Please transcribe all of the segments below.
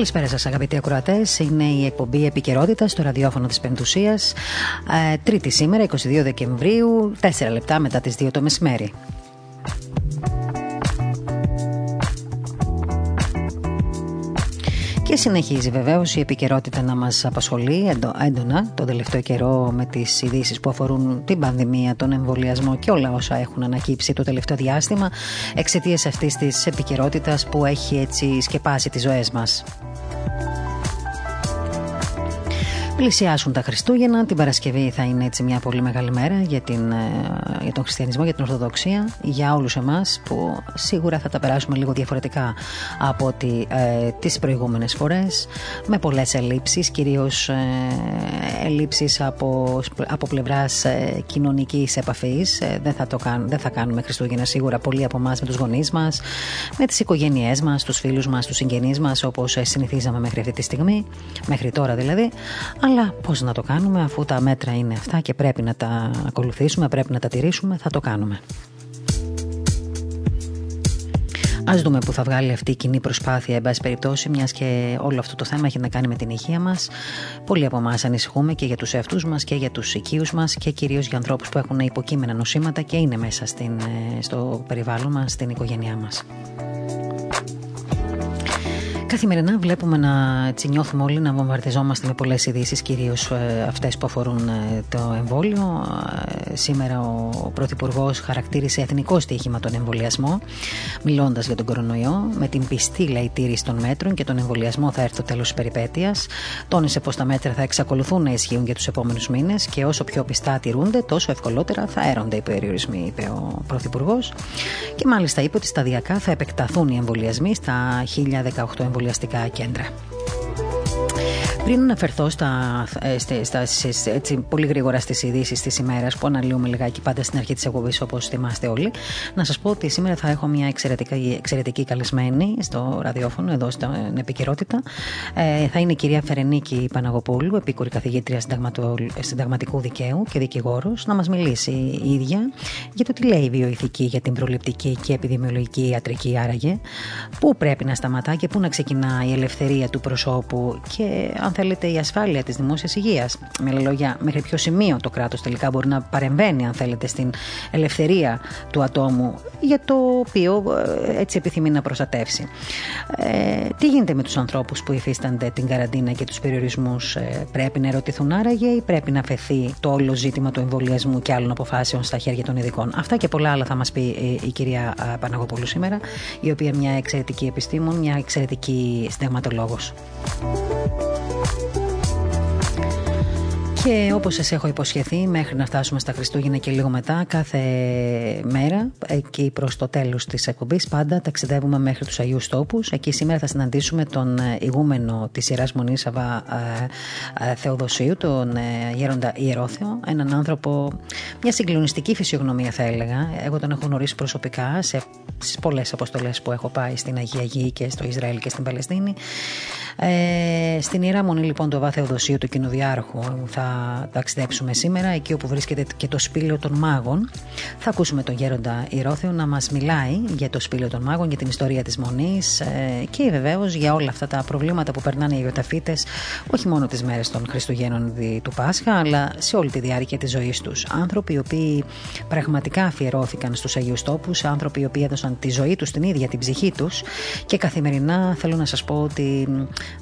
Καλησπέρα σας, αγαπητοί ακροατές. Είναι η εκπομπή Επικαιρότητας στο ραδιόφωνο της Πεντουσίας. Ε, τρίτη σήμερα, 22 Δεκεμβρίου, 4 λεπτά μετά τις 2 το μεσημέρι. Και συνεχίζει βεβαίως η επικαιρότητα να μας απασχολεί έντονα τον τελευταίο καιρό με τις ειδήσεις που αφορούν την πανδημία, τον εμβολιασμό και όλα όσα έχουν ανακύψει το τελευταίο διάστημα εξαιτίας αυτής της επικαιρότητας που έχει έτσι σκεπάσει τις ζωές μας. Πλησιάσουν τα Χριστούγεννα. Την Παρασκευή θα είναι έτσι μια πολύ μεγάλη μέρα για, την, ε, για τον χριστιανισμό, για την Ορθοδοξία, για όλους εμάς που σίγουρα θα τα περάσουμε λίγο διαφορετικά από ότι, ε, τις προηγούμενες φορές με πολλές ελλείψεις, κυρίως ε, ελλείψεις από, από πλευράς ε, κοινωνικής επαφής. Ε, δεν, θα το δεν θα κάνουμε Χριστούγεννα σίγουρα πολλοί από εμάς με τους γονείς μας, με τις οικογένειές μας, τους φίλους μας, τους συγγενείς μας όπως συνηθίζαμε μέχρι αυτή τη στιγμή, μέχρι τώρα δηλαδή αλλά πώς να το κάνουμε αφού τα μέτρα είναι αυτά και πρέπει να τα ακολουθήσουμε, πρέπει να τα τηρήσουμε, θα το κάνουμε. Α δούμε που θα βγάλει αυτή η κοινή προσπάθεια, εν πάση περιπτώσει, μιας και όλο αυτό το θέμα έχει να κάνει με την υγεία μας. Πολλοί από εμάς ανησυχούμε και για τους εαυτούς μας και για τους οικείους μας και κυρίως για ανθρώπους που έχουν υποκείμενα νοσήματα και είναι μέσα στην, ε, στο περιβάλλον μας, στην οικογένειά μας. Καθημερινά βλέπουμε να έτσι νιώθουμε όλοι να βομβαρδιζόμαστε με πολλές ειδήσεις, κυρίως ε, αυτές που αφορούν ε, το εμβόλιο. Ε, σήμερα ο Πρωθυπουργός χαρακτήρισε εθνικό στοίχημα τον εμβολιασμό, μιλώντας για τον κορονοϊό. Με την πιστή λέει τήρηση των μέτρων και τον εμβολιασμό θα έρθει το τέλος της περιπέτειας. Τόνισε πως τα μέτρα θα εξακολουθούν να ισχύουν για τους επόμενους μήνες και όσο πιο πιστά τηρούνται, τόσο ευκολότερα θα έρονται οι περιορισμοί, είπε ο Πρωθυπουργός. Και μάλιστα είπε ότι σταδιακά θα επεκταθούν οι εμβολιασμοί στα 1018 εμβολιασμοί εμβολιαστικά κέντρα. Πριν αναφερθώ στα, ε, στα, στα, έτσι, πολύ γρήγορα στις ειδήσεις της ημέρας που αναλύουμε λιγάκι πάντα στην αρχή της εκπομπής όπως θυμάστε όλοι, να σας πω ότι σήμερα θα έχω μια εξαιρετική, εξαιρετική καλεσμένη στο ραδιόφωνο, εδώ στην επικαιρότητα. Ε, θα είναι η κυρία Φερενίκη Παναγοπούλου, επίκουρη καθηγήτρια συνταγματικού δικαίου και δικηγόρος, να μας μιλήσει η ίδια για το τι λέει η βιοειθική για την προληπτική και επιδημιολογική ιατρική άραγε, πού πρέπει να σταματά και πού να ξεκινά η ελευθερία του προσώπου και αν θέλετε, η ασφάλεια της δημόσιας υγείας. Με άλλα λόγια, μέχρι ποιο σημείο το κράτος τελικά μπορεί να παρεμβαίνει, αν θέλετε, στην ελευθερία του ατόμου, για το οποίο ε, έτσι επιθυμεί να προστατεύσει. Ε, τι γίνεται με τους ανθρώπους που υφίστανται την καραντίνα και τους περιορισμούς, ε, πρέπει να ερωτηθούν άραγε ή πρέπει να αφαιθεί το όλο ζήτημα του εμβολιασμού και άλλων αποφάσεων στα χέρια των ειδικών; Αυτά και πολλά άλλα θα μας πει ε, η κυρία Παναγοπούλου σήμερα, η οποία μια εξαιρετική επιστήμον, μια εξαιρετική συνταγματολόγος. Και όπως σας έχω υποσχεθεί μέχρι να φτάσουμε στα Χριστούγεννα και λίγο μετά κάθε μέρα εκεί προς το τέλος της εκπομπής πάντα ταξιδεύουμε μέχρι τους Αγίους Τόπους. Εκεί σήμερα θα συναντήσουμε τον ε, ηγούμενο της Ιεράς Μονής Αβά ε, ε, Θεοδοσίου, τον Γέροντα Ιερόθεο, έναν άνθρωπο, μια συγκλονιστική φυσιογνωμία θα έλεγα. Εγώ τον έχω γνωρίσει προσωπικά σε στις πολλές αποστολές που έχω πάει στην Αγία Γη και στο Ισραήλ και στην Παλαιστίνη. Ε, στην Ιερά Μονή λοιπόν του Αβά Θεοδοσίου του Κοινοδιάρχου θα ταξιδέψουμε σήμερα εκεί όπου βρίσκεται και το σπήλαιο των μάγων. Θα ακούσουμε τον γέροντα Ηρώθεο να μας μιλάει για το σπήλαιο των μάγων, για την ιστορία της Μονής ε, και βεβαίως για όλα αυτά τα προβλήματα που περνάνε οι ιωταφίτες όχι μόνο τις μέρες των Χριστουγέννων του Πάσχα αλλά σε όλη τη διάρκεια της ζωής τους. Άνθρωποι οι οποίοι πραγματικά αφιερώθηκαν στους Αγίους Τόπους, άνθρωποι οι οποίοι έδωσαν τη ζωή τους, την ίδια την ψυχή τους και καθημερινά θέλω να σας πω ότι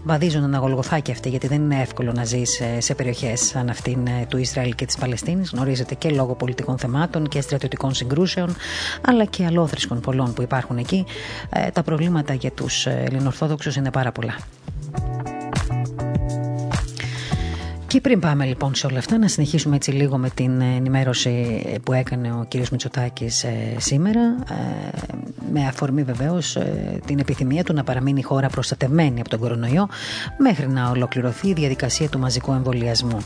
βαδίζουν ένα γολγοθάκι αυτή γιατί δεν είναι εύκολο να ζεις σε περιοχές σαν αυτήν ε, του Ισραήλ και της Παλαιστίνης. Γνωρίζετε και λόγω πολιτικών θεμάτων και στρατιωτικών συγκρούσεων, αλλά και αλόθρησκων πολλών που υπάρχουν εκεί. Ε, τα προβλήματα για τους ε, Ελληνοορθόδοξους είναι πάρα πολλά. Και πριν πάμε λοιπόν σε όλα αυτά, να συνεχίσουμε έτσι λίγο με την ενημέρωση που έκανε ο κύριος Μητσοτάκης σήμερα. με αφορμή βεβαίως την επιθυμία του να παραμείνει η χώρα προστατευμένη από τον κορονοϊό μέχρι να ολοκληρωθεί η διαδικασία του μαζικού εμβολιασμού.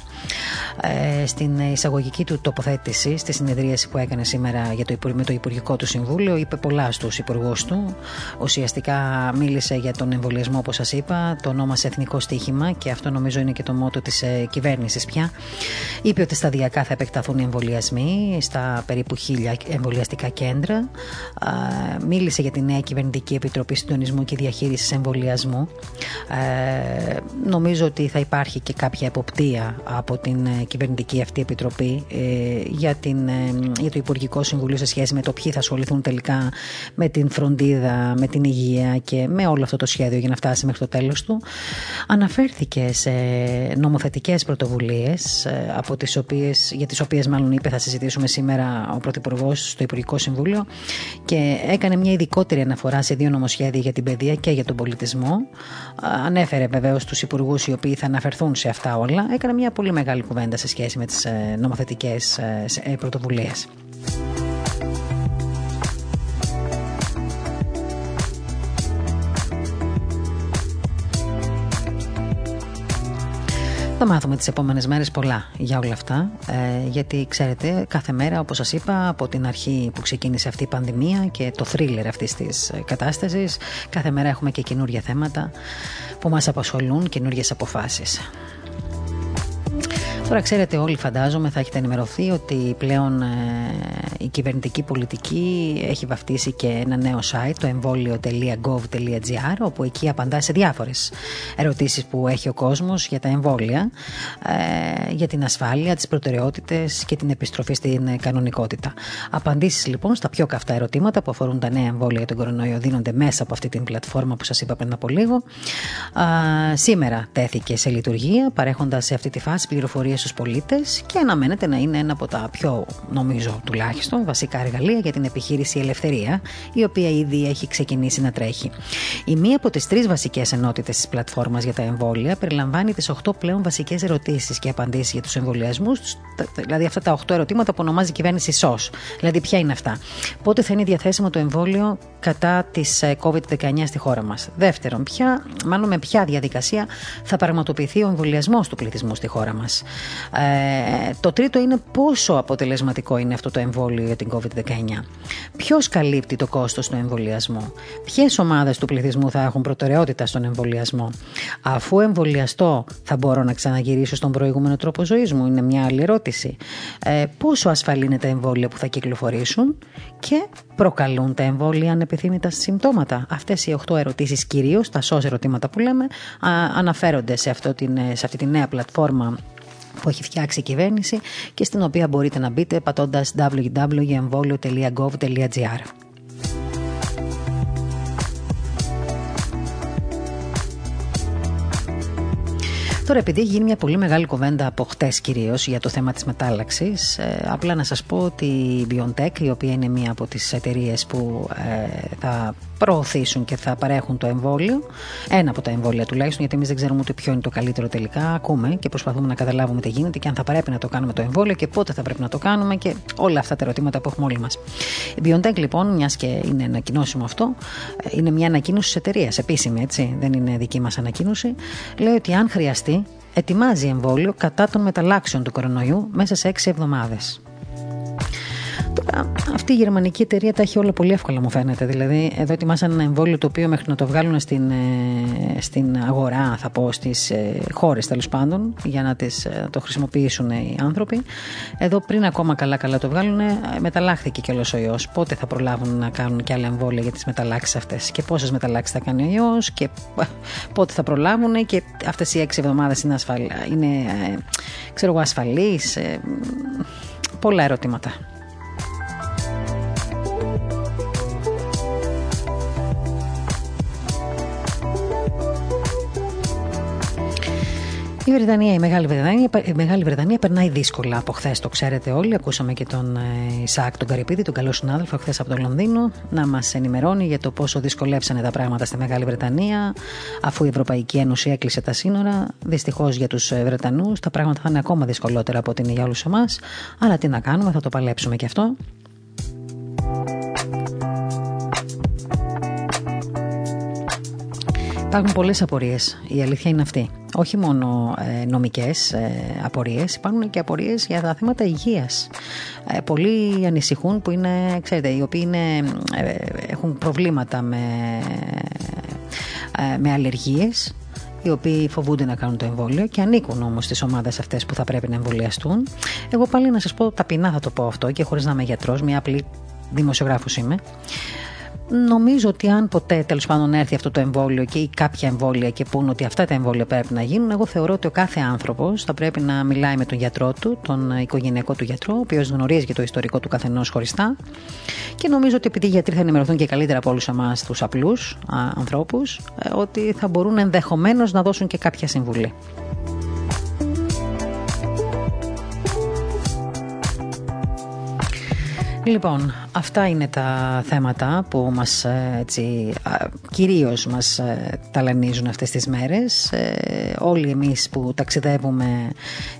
Στην εισαγωγική του τοποθέτηση, στη συνεδρίαση που έκανε σήμερα για το, με το Υπουργικό του Συμβούλιο, είπε πολλά στους υπουργούς του. Ουσιαστικά μίλησε για τον εμβολιασμό, όπως σας είπα, το ονόμασε εθνικό στοίχημα και αυτό νομίζω είναι και το μότο της ε, κυβέρνησης πια. Είπε ότι σταδιακά θα επεκταθούν οι εμβολιασμοί στα περίπου χίλια εμβολιαστικά κέντρα. Μίλησε για τη νέα κυβερνητική επιτροπή συντονισμού και διαχείρισης εμβολιασμού. Ε, νομίζω ότι θα υπάρχει και κάποια εποπτεία από την ε, κυβερνητική αυτή επιτροπή για, την, για το Υπουργικό Συμβουλίο σε σχέση με το ποιοι θα ασχοληθούν τελικά με την φροντίδα, με την υγεία και με όλο αυτό το σχέδιο για να φτάσει μέχρι το τέλος του. Αναφέρθηκε σε νομοθετικές πρωτοβουλίες ε, από τις οποίες, για τις οποίες μάλλον είπε θα συζητήσουμε σήμερα ο Πρωθυπουργός στο Υπουργικό Συμβούλιο και έκανε μια ειδικότερη αναφορά σε δύο νομοσχέδια για την παιδεία και για τον πολιτισμό. Ανέφερε βεβαίως τους υπουργούς οι οποίοι θα αναφερθούν σε αυτά όλα. Έκανε μια πολύ μεγάλη κουβέντα σε σχέση με τις ε, νομοθετικές Θα μάθουμε τις επόμενες μέρες πολλά για όλα αυτά ε, γιατί ξέρετε κάθε μέρα όπως σας είπα από την αρχή που ξεκίνησε αυτή η πανδημία και το θρίλερ αυτής της ε, κατάστασης κάθε μέρα έχουμε και καινούργια θέματα που μας απασχολούν, καινούργιες αποφάσεις. Τώρα ξέρετε όλοι φαντάζομαι θα έχετε ενημερωθεί ότι πλέον ε, η κυβερνητική πολιτική έχει βαφτίσει και ένα νέο site το εμβόλιο.gov.gr όπου εκεί απαντά σε διάφορες ερωτήσεις που έχει ο κόσμος για τα εμβόλια ε, για την ασφάλεια, τις προτεραιότητες και την επιστροφή στην κανονικότητα. Απαντήσεις λοιπόν στα πιο καυτά ερωτήματα που αφορούν τα νέα εμβόλια για τον κορονοϊό δίνονται μέσα από αυτή την πλατφόρμα που σας είπα πριν από λίγο. σήμερα τέθηκε σε λειτουργία παρέχοντας σε αυτή τη φάση πληροφορίες στους πολίτες και αναμένεται να είναι ένα από τα πιο, νομίζω τουλάχιστον, βασικά εργαλεία για την επιχείρηση Ελευθερία, η οποία ήδη έχει ξεκινήσει να τρέχει. Η μία από τις τρεις βασικές ενότητες της πλατφόρμας για τα εμβόλια περιλαμβάνει τις 8 πλέον βασικές ερωτήσεις και απαντήσεις για τους εμβολιασμούς, δηλαδή αυτά τα 8 ερωτήματα που ονομάζει η κυβέρνηση ΣΟΣ. Δηλαδή, ποια είναι αυτά; Πότε θα είναι διαθέσιμο το εμβόλιο κατά της ε, COVID-19 στη χώρα μας; Δεύτερον, ποια, μάλλον με ποια διαδικασία θα πραγματοποιηθεί ο εμβολιασμός του πληθυσμού στη χώρα μας. Ε, το τρίτο είναι πόσο αποτελεσματικό είναι αυτό το εμβόλιο για την COVID-19. Ποιος καλύπτει το κόστος του εμβολιασμού; Ποιες ομάδες του πληθυσμού θα έχουν προτεραιότητα στον εμβολιασμό; Αφού εμβολιαστώ, θα μπορώ να ξαναγυρίσω στον προηγούμενο τρόπο ζωής μου; Είναι μια άλλη ερώτηση. Ε, πόσο ασφαλή είναι τα εμβόλια που θα κυκλοφορήσουν και προκαλούν τα εμβόλια ανεπιθύμητα συμπτώματα; Αυτές οι 8 ερωτήσεις, κυρίως, τα σώζ ερωτήματα που λέμε, αναφέρονται σε, αυτό την, σε αυτή τη νέα πλατφόρμα που έχει φτιάξει η κυβέρνηση και στην οποία μπορείτε να μπείτε πατώντας www.emvolio.gov.gr. Τώρα, επειδή έχει γίνει μια πολύ μεγάλη κουβέντα από χτες κυρίως για το θέμα της μετάλλαξης, ε, απλά να σας πω ότι η BioNTech, η οποία είναι μία από τις εταιρείες που ε, θα προωθήσουν και θα παρέχουν το εμβόλιο, ένα από τα εμβόλια τουλάχιστον, γιατί εμείς δεν ξέρουμε ούτε ποιο είναι το καλύτερο τελικά. Ακούμε και προσπαθούμε να καταλάβουμε τι γίνεται και αν θα πρέπει να το κάνουμε το εμβόλιο και πότε θα πρέπει να το κάνουμε και όλα αυτά τα ερωτήματα που έχουμε όλοι μας. Η BioNTech, λοιπόν, μιας και είναι ανακοινώσιμο αυτό, ε, είναι μια ανακοίνωση της εταιρείας, επίσημη έτσι, δεν είναι δική μας ανακοίνωση. Λέει ότι αν χρειαστεί, ετοιμάζει εμβόλιο κατά των μεταλλάξεων του κορονοϊού μέσα σε έξι εβδομάδες. Τώρα, αυτή η γερμανική εταιρεία τα έχει όλα πολύ εύκολα, μου φαίνεται. Δηλαδή, εδώ ετοιμάσαν ένα εμβόλιο το οποίο μέχρι να το βγάλουν στην, ε, στην αγορά, θα πω, στις ε, χώρες τέλος πάντων, για να τις, ε, το χρησιμοποιήσουν οι άνθρωποι. Εδώ πριν ακόμα καλά-καλά το βγάλουν, μεταλλάχθηκε και ο ιός. Πότε θα προλάβουν να κάνουν και άλλα εμβόλια για τις μεταλλάξεις αυτές; Και πόσες μεταλλάξεις θα κάνει ο ιός και πότε θα προλάβουν και αυτές οι έξι εβδομάδες είναι, ασφαλ... είναι ξέρω ασφαλείς. Πολλά ερωτήματα. Η Βρετανία, η Μεγάλη Βρετανία, η Μεγάλη Βρετανία περνάει δύσκολα από χθες, το ξέρετε όλοι. Ακούσαμε και τον ε, Ισάκ, τον Καρυπίδη, τον καλό συνάδελφο, χθες από το Λονδίνο, να μας ενημερώνει για το πόσο δυσκολεύσανε τα πράγματα στη Μεγάλη Βρετανία, αφού η Ευρωπαϊκή Ένωση έκλεισε τα σύνορα. Δυστυχώς για τους ε, Βρετανούς, τα πράγματα θα είναι ακόμα δυσκολότερα από ότι είναι για όλους εμάς. Αλλά τι να κάνουμε, θα το παλέψουμε και αυτό. Υπάρχουν πολλές απορίες, η αλήθεια είναι αυτή. Όχι μόνο ε, νομικές ε, απορίες, υπάρχουν και απορίες για τα θέματα υγείας. Ε, πολλοί ανησυχούν που είναι, ξέρετε, οι οποίοι είναι, ε, έχουν προβλήματα με, ε, με αλλεργίες, οι οποίοι φοβούνται να κάνουν το εμβόλιο και ανήκουν όμως στις ομάδες αυτές που θα πρέπει να εμβολιαστούν. Εγώ πάλι να σας πω ταπεινά θα το πω αυτό και χωρίς να είμαι γιατρός, μια απλή δημοσιογράφος είμαι. Νομίζω ότι αν ποτέ τέλος πάντων έρθει αυτό το εμβόλιο και ή κάποια εμβόλια και πούν ότι αυτά τα εμβόλια πρέπει να γίνουν, εγώ θεωρώ ότι ο κάθε άνθρωπος θα πρέπει να μιλάει με τον γιατρό του, τον οικογενειακό του γιατρό, ο οποίος γνωρίζει και το ιστορικό του καθενός χωριστά. Και νομίζω ότι επειδή οι γιατροί θα ενημερωθούν και καλύτερα από όλους εμάς τους απλούς ανθρώπους, ε, ότι θα μπορούν ενδεχομένως να δώσουν και κάποια συμβουλή. Λοιπόν, αυτά είναι τα θέματα που μας ε, έτσι, κυρίως μας ε, ταλανίζουν αυτές τις μέρες. Ε, όλοι εμείς που ταξιδεύουμε,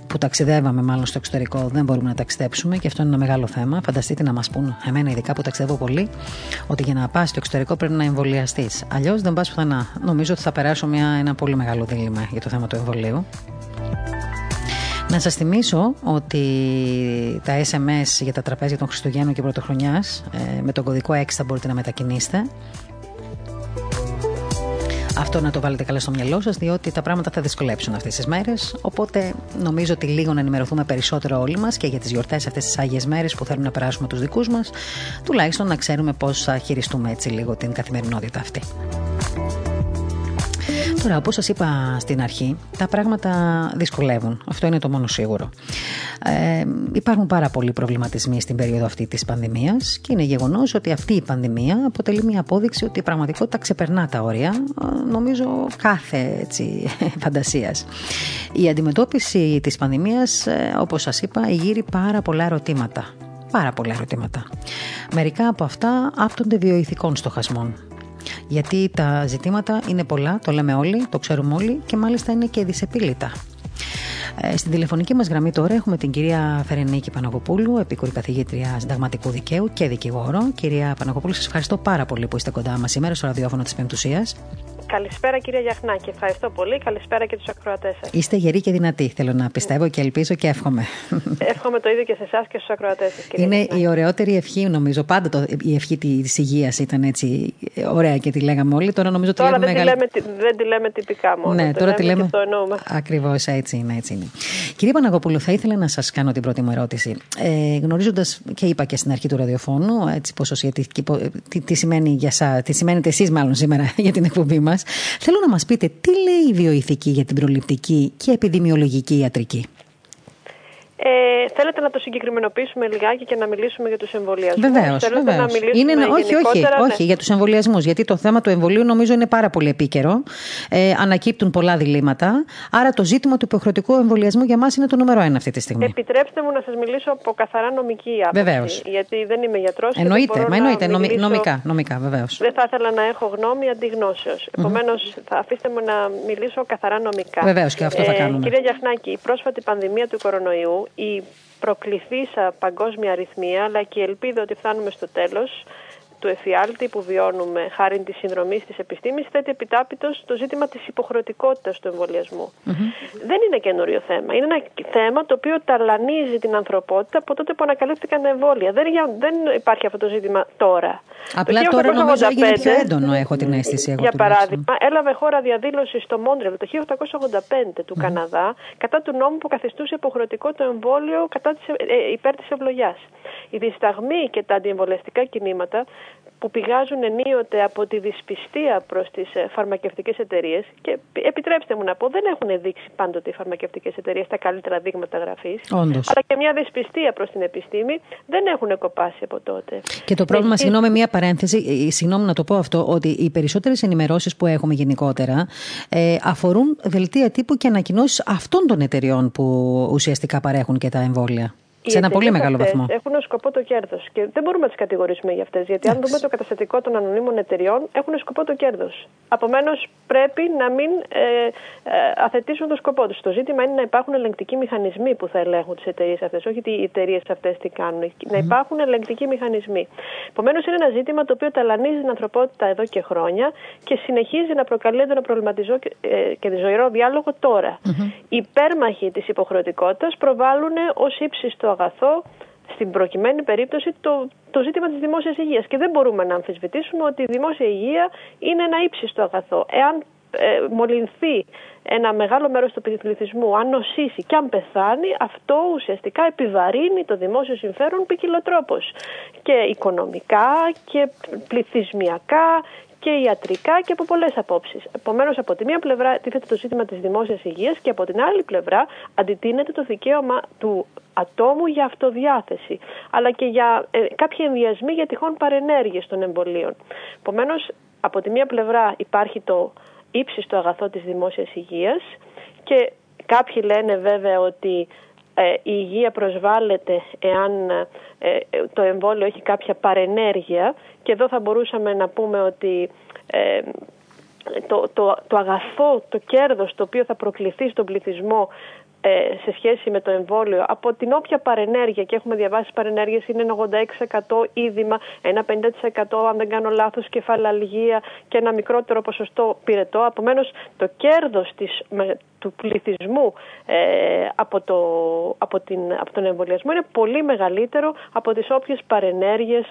που ταξιδεύαμε μάλλον στο εξωτερικό δεν μπορούμε να ταξιδέψουμε και αυτό είναι ένα μεγάλο θέμα. Φανταστείτε να μας πούν, εμένα ειδικά που ταξιδεύω πολύ, ότι για να πας στο εξωτερικό πρέπει να εμβολιαστείς. Αλλιώς δεν πας πουθενά. Νομίζω ότι θα περάσω μια, ένα πολύ μεγάλο δίλημα για το θέμα του εμβολίου. Να σας θυμίσω ότι τα SMS για τα τραπέζια των Χριστουγέννων και Πρωτοχρονιάς ε, με τον κωδικό 6 θα μπορείτε να μετακινήσετε. Αυτό να το βάλετε καλά στο μυαλό σας, διότι τα πράγματα θα δυσκολέψουν αυτές τις μέρες. Οπότε νομίζω ότι λίγο να ενημερωθούμε περισσότερο όλοι μας και για τις γιορτές αυτές τις άγιες μέρες που θέλουμε να περάσουμε τους δικούς μας, τουλάχιστον να ξέρουμε πώς θα χειριστούμε έτσι λίγο την καθημερινότητα αυτή. Τώρα, όπως σας είπα στην αρχή, τα πράγματα δυσκολεύουν. Αυτό είναι το μόνο σίγουρο. Ε, υπάρχουν πάρα πολλοί προβληματισμοί στην περίοδο αυτή της πανδημίας και είναι γεγονός ότι αυτή η πανδημία αποτελεί μια απόδειξη ότι η πραγματικότητα ξεπερνά τα όρια, ε, νομίζω, κάθε φαντασίας. Η αντιμετώπιση της πανδημίας, ε, όπως σας είπα, γύρει πάρα πολλά ερωτήματα. Πάρα πολλά ερωτήματα. Μερικά από αυτά άπτονται βιοειθικών στοχασμών. Γιατί τα ζητήματα είναι πολλά, το λέμε όλοι, το ξέρουμε όλοι και μάλιστα είναι και δυσεπίλητα. Ε, στην τηλεφωνική μας γραμμή τώρα έχουμε την κυρία Φερενίκη Παναγοπούλου, επίκουρη καθηγήτρια συνταγματικού δικαίου και δικηγόρο. Κυρία Παναγοπούλου, σας ευχαριστώ πάρα πολύ που είστε κοντά μας σήμερα στο ραδιόφωνο της Πεμπτουσίας. Καλησπέρα κυρία Γιαχνάκη, ευχαριστώ πολύ. Καλησπέρα και τους ακροατές σας. Είστε γεροί και δυνατοί, θέλω να πιστεύω και ελπίζω και εύχομαι. Εύχομαι το ίδιο και σε εσάς και στους ακροατές σας. Είναι η ωραιότερη ευχή, νομίζω. Πάντα το, η ευχή της υγείας ήταν έτσι ωραία και τη λέγαμε όλοι. Τώρα νομίζω τώρα δεν, τη λέμε, δεν τη λέμε τυπικά μόνο. Ναι, το τώρα τη λέμε. Ακριβώς έτσι είναι, έτσι είναι. Κύριε Παναγοπούλου, θα ήθελα να σας κάνω την πρώτη μου ερώτηση. Ε, Γνωρίζοντας και είπα και στην αρχή του ραδιοφώνου, έτσι πόσο τι, τι, σημαίνει για σα, τι σημαίνετε εσείς μάλλον σήμερα για την εκπομπή μας, θέλω να μας πείτε τι λέει η βιοειθική για την προληπτική και επιδημιολογική ιατρική; Ε, θέλετε να το συγκεκριμενοποιήσουμε λιγάκι και να μιλήσουμε για τους εμβολιασμούς. Βεβαίως. Είναι, όχι, όχι, ναι. όχι, για τους εμβολιασμούς. Γιατί το θέμα του εμβολίου νομίζω είναι πάρα πολύ επίκαιρο. Ε, ανακύπτουν πολλά διλήμματα. Άρα το ζήτημα του υποχρεωτικού εμβολιασμού για μας είναι το νούμερο ένα αυτή τη στιγμή. Επιτρέψτε μου να σας μιλήσω από καθαρά νομική άποψη. Βεβαίως. Γιατί δεν είμαι γιατρός. Εννοείται, μα εννοείται. Μιλήσω... Νομικά, νομικά βεβαίως. Δεν θα ήθελα να έχω γνώμη αντιγνώσεως. Mm-hmm. Επομένως, θα αφήστε μου να μιλήσω καθαρά νομικά. Βεβαίως και αυτό θα ε, κάνουμε. Κυρία Γιαχνάκη, η πρόσφατη πανδημία του κορονοϊού η προκληθήσα παγκόσμια αριθμία, αλλά και η ελπίδα ότι φτάνουμε στο τέλος του εφιάλτη που βιώνουμε χάρη της συνδρομής της επιστήμης, θέτει επιτάπητος το ζήτημα της υποχρεωτικότητας του εμβολιασμού. Δεν είναι καινούριο θέμα. Είναι ένα θέμα το οποίο ταλανίζει την ανθρωπότητα από τότε που ανακαλύφθηκαν τα εμβόλια. Δεν, δεν υπάρχει αυτό το ζήτημα τώρα. Απλά το τώρα νομίζω έγινε πιο έντονο, έχω την αίσθηση. Εγώ για παράδειγμα, έλαβε χώρα διαδήλωση στο Μόντρελ το 1885 του Καναδά κατά του νόμου που καθιστούσε υποχρεωτικό το εμβόλιο κατά της, ε, ε υπέρ της ευλογιάς. Η δισταγμή και τα αντιεμβολιαστικά κινήματα που πηγάζουν ενίοτε από τη δυσπιστία προς τις ε, φαρμακευτικές εταιρείες και επιτρέψτε μου να πω δεν έχουν δείξει πάντοτε οι φαρμακευτικές εταιρείες τα καλύτερα δείγματα γραφής αλλά και μια δυσπιστία προς την επιστήμη δεν έχουν κοπάσει από τότε. Και το πρόβλημα, συγγνώμη μια παρένθεση, ε, συγγνώμη να το πω αυτό, ότι οι περισσότερες ενημερώσεις που έχουμε γενικότερα ε, αφορούν δελτία τύπου και ανακοινώσεις αυτών των εταιριών που ουσιαστικά παρέχουν και τα εμβόλια. Σε ένα πολύ μεγάλο βαθμό. Έχουν σκοπό το κέρδος. Και δεν μπορούμε να τις κατηγορήσουμε για αυτές. Γιατί αν δούμε το καταστατικό των ανωνύμων εταιριών, έχουν σκοπό το κέρδος. Επομένω, πρέπει να μην ε, ε, αθετήσουν το σκοπό τους. Το ζήτημα είναι να υπάρχουν ελεγκτικοί μηχανισμοί που θα ελέγχουν τις εταιρείες αυτές. Όχι οι εταιρείες αυτές τι κάνουν. Mm-hmm. Να υπάρχουν ελεγκτικοί μηχανισμοί. Επομένως, είναι ένα ζήτημα το οποίο ταλανίζει την ανθρωπότητα εδώ και χρόνια και συνεχίζει να προκαλεί έντονο προβληματισμό και, ε, και ζωηρό διάλογο τώρα. Mm-hmm. Οι υπέρμαχοι της υποχρεωτικότητας προβάλλουν ως ύψιστο αγαθό στην προκειμένη περίπτωση το, το ζήτημα της δημόσιας υγείας και δεν μπορούμε να αμφισβητήσουμε ότι η δημόσια υγεία είναι ένα ύψιστο αγαθό. Εάν ε, μολυνθεί ένα μεγάλο μέρος του πληθυσμού, αν νοσήσει και αν πεθάνει, αυτό ουσιαστικά επιβαρύνει το δημόσιο συμφέρον ποικιλοτρόπως και οικονομικά και πληθυσμιακά και ιατρικά και από πολλές απόψεις. Επομένως, από τη μία πλευρά τίθεται το ζήτημα της δημόσιας υγείας και από την άλλη πλευρά αντιτείνεται το δικαίωμα του ατόμου για αυτοδιάθεση, αλλά και για ε, κάποιοι ενδιασμοί για τυχόν παρενέργειες των εμβολίων. Επομένως, από τη μία πλευρά υπάρχει το ύψιστο αγαθό της δημόσιας υγείας και κάποιοι λένε βέβαια ότι ε, η υγεία προσβάλλεται εάν ε, το εμβόλιο έχει κάποια παρενέργεια και εδώ θα μπορούσαμε να πούμε ότι ε, το, το, το αγαθό, το κέρδος το οποίο θα προκληθεί στον πληθυσμό ε, σε σχέση με το εμβόλιο από την όποια παρενέργεια και έχουμε διαβάσει παρενέργειες είναι ένα 86% είδημα, ένα 50% αν δεν κάνω λάθος κεφαλαλγία και ένα μικρότερο ποσοστό πυρετό. Απομένως το κέρδος της, του πληθυσμού ε, από, το, από, την, από τον εμβολιασμό είναι πολύ μεγαλύτερο από τις όποιες παρενέργειες